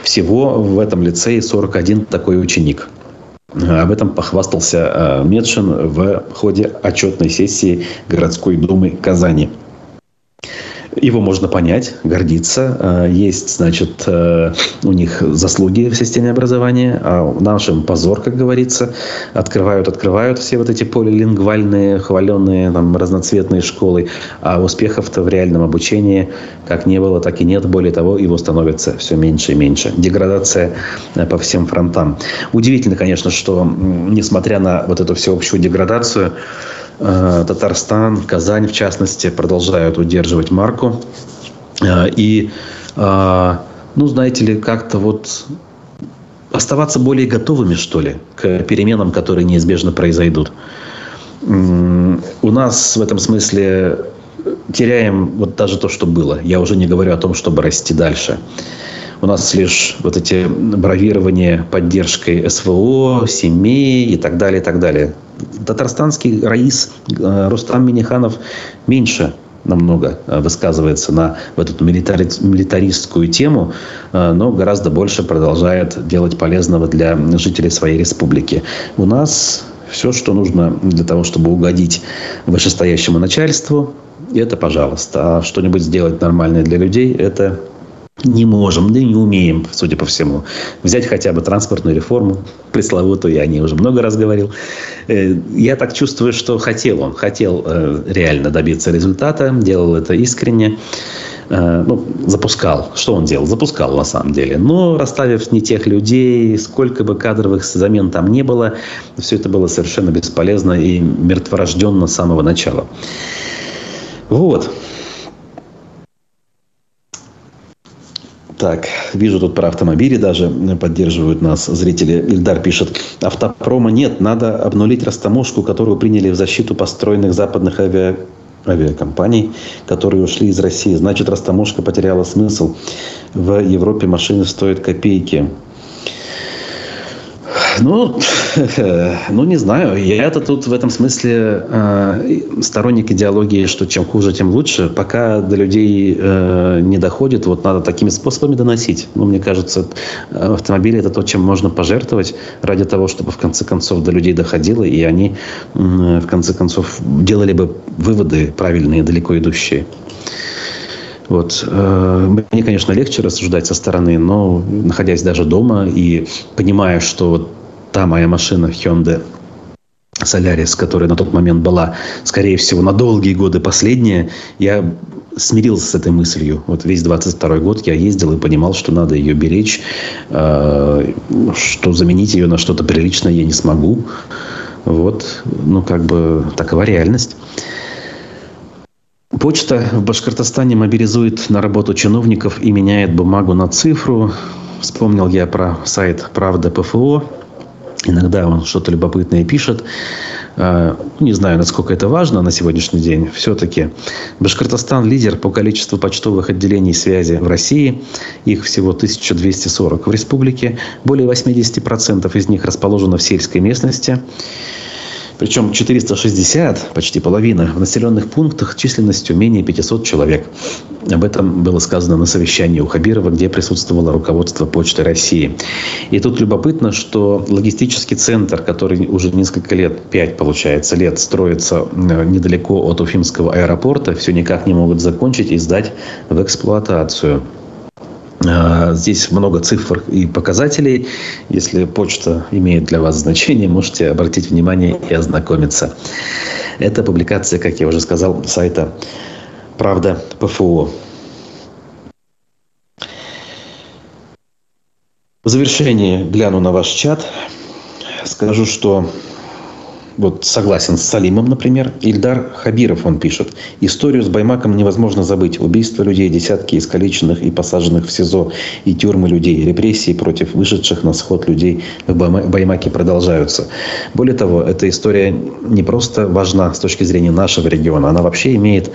Всего в этом лицее 41 такой ученик. Об этом похвастался э, Медшин в ходе отчетной сессии городской думы Казани. Его можно понять, гордиться. А, есть, значит, э, у них заслуги в системе образования, а в нашем позор, как говорится. Открывают, открывают все вот эти полилингвальные, хваленные, там, разноцветные школы. А успехов-то в реальном обучении как не было, так и нет. Более того, его становится все меньше и меньше. Деградация э, по всем фронтам. Удивительно, конечно, что, несмотря на вот эту всеобщую деградацию, Э, Татарстан, Казань, в частности, продолжают удерживать марку. Э, и, э, ну, знаете ли, как-то вот оставаться более готовыми, что ли, к переменам, которые неизбежно произойдут. У нас в этом смысле теряем вот даже то, что было. Я уже не говорю о том, чтобы расти дальше. У нас лишь вот эти бравирования поддержкой СВО, семей и так далее, и так далее. Татарстанский раис э, Рустам Миниханов меньше намного э, высказывается на в эту милитари, милитаристскую тему, э, но гораздо больше продолжает делать полезного для жителей своей республики. У нас все, что нужно для того, чтобы угодить вышестоящему начальству, это пожалуйста. А что-нибудь сделать нормальное для людей, это не можем, да и не умеем, судя по всему. Взять хотя бы транспортную реформу, пресловутую, я о ней уже много раз говорил. Э, я так чувствую, что хотел он, хотел э, реально добиться результата, делал это искренне. Э, ну, запускал. Что он делал? Запускал на самом деле. Но расставив не тех людей, сколько бы кадровых замен там не было, все это было совершенно бесполезно и мертворожденно с самого начала. Вот. Так, вижу тут про автомобили даже поддерживают нас зрители. Ильдар пишет, автопрома нет, надо обнулить растаможку, которую приняли в защиту построенных западных авиа авиакомпаний, которые ушли из России. Значит, растаможка потеряла смысл. В Европе машины стоят копейки. Ну, ну, не знаю. Я-то тут в этом смысле э, сторонник идеологии, что чем хуже, тем лучше. Пока до людей э, не доходит, вот надо такими способами доносить. Ну, мне кажется, автомобили – это то, чем можно пожертвовать ради того, чтобы в конце концов до людей доходило, и они э, в конце концов делали бы выводы правильные, далеко идущие. Вот. Э, мне, конечно, легче рассуждать со стороны, но находясь даже дома и понимая, что вот та моя машина Hyundai Solaris, которая на тот момент была, скорее всего, на долгие годы последняя, я смирился с этой мыслью. Вот весь 22 год я ездил и понимал, что надо ее беречь, э, что заменить ее на что-то приличное я не смогу. Вот, ну, как бы такова реальность. Почта в Башкортостане мобилизует на работу чиновников и меняет бумагу на цифру. Вспомнил я про сайт «Правда ПФО», Иногда он что-то любопытное пишет. А, не знаю, насколько это важно на сегодняшний день. Все-таки Башкортостан лидер по количеству почтовых отделений связи в России. Их всего 1240 в республике. Более 80% из них расположено в сельской местности. Причем 460, почти половина, в населенных пунктах численностью менее 500 человек. Об этом было сказано на совещании у Хабирова, где присутствовало руководство Почты России. И тут любопытно, что логистический центр, который уже несколько лет, 5 получается лет, строится э, недалеко от Уфимского аэропорта, все никак не могут закончить и сдать в эксплуатацию. А, здесь много цифр и показателей. Если почта имеет для вас значение, можете обратить внимание и ознакомиться. Это публикация, как я уже сказал, сайта «Правда ПФО». В завершение гляну на ваш чат. Скажу, что вот согласен с Салимом, например. Ильдар Хабиров, он пишет. Историю с Баймаком невозможно забыть. Убийство людей, десятки искалеченных и посаженных в СИЗО и тюрьмы людей, репрессии против вышедших на сход людей в Баймаке продолжаются. Более того, эта история не просто важна с точки зрения нашего региона, она вообще имеет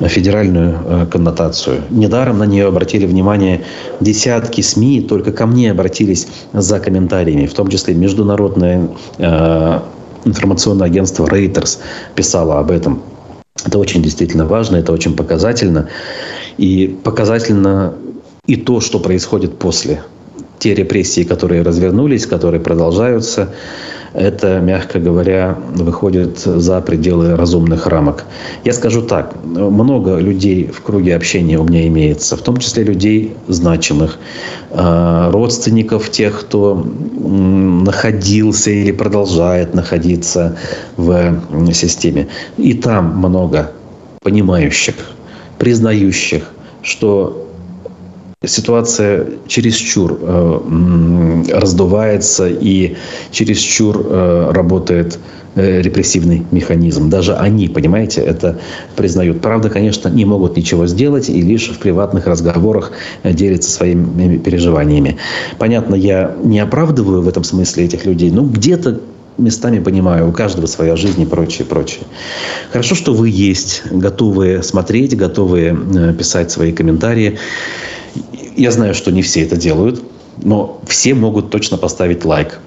федеральную э, коннотацию. Недаром на нее обратили внимание десятки СМИ, только ко мне обратились за комментариями, в том числе международные э, информационное агентство Reuters писало об этом. Это очень действительно важно, это очень показательно. И показательно и то, что происходит после. Те репрессии, которые развернулись, которые продолжаются, это, мягко говоря, выходит за пределы разумных рамок. Я скажу так, много людей в круге общения у меня имеется, в том числе людей значимых, а, родственников тех, кто находился или продолжает находиться в системе. И там много понимающих, признающих, что ситуация чересчур э, раздувается и чересчур э, работает э, репрессивный механизм. Даже они, понимаете, это признают. Правда, конечно, не могут ничего сделать и лишь в приватных разговорах делятся своими переживаниями. Понятно, я не оправдываю в этом смысле этих людей, но где-то местами понимаю, у каждого своя жизнь и прочее, прочее. Хорошо, что вы есть, готовые смотреть, готовые э, писать свои комментарии. Я знаю, что не все это делают, но все могут точно поставить лайк.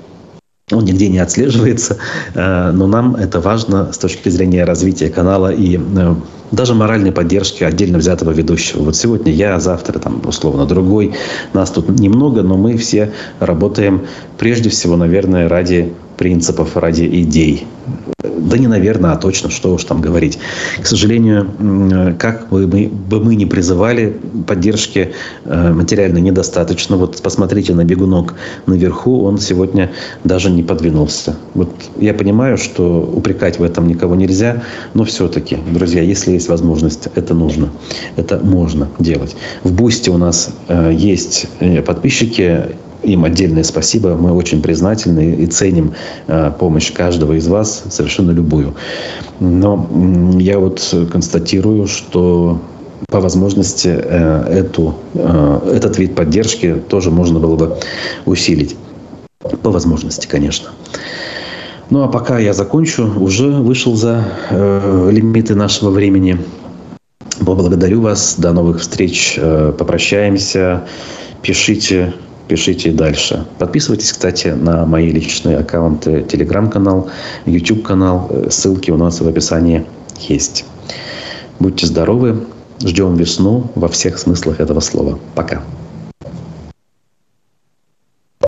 Он нигде не отслеживается, э, но нам это важно с точки зрения развития канала и э, даже моральной поддержки отдельно взятого ведущего. Вот сегодня я, завтра там условно другой. Нас тут немного, но мы все работаем прежде всего, наверное, ради принципов, ради идей. Да не наверное, а точно, что уж там говорить. К сожалению, как бы мы, бы мы не призывали, поддержки э, материально недостаточно. Вот посмотрите на бегунок наверху, он сегодня даже не подвинулся. Вот я понимаю, что упрекать в этом никого нельзя, но все-таки, друзья, если есть возможность, это нужно, это можно делать. В Бусте у нас э, есть э, подписчики, им отдельное спасибо. Мы очень признательны и ценим э, помощь каждого из вас, совершенно любую. Но я вот констатирую, что по возможности э, эту, э, этот вид поддержки тоже можно было бы усилить. По возможности, конечно. Ну а пока я закончу, уже вышел за э, лимиты нашего времени. Поблагодарю вас. До новых встреч. Э, попрощаемся. Пишите пишите дальше. Подписывайтесь, кстати, на мои личные аккаунты, телеграм-канал, YouTube-канал. Э, ссылки у нас в описании есть. Будьте здоровы. Ждем весну во всех смыслах этого слова. Пока.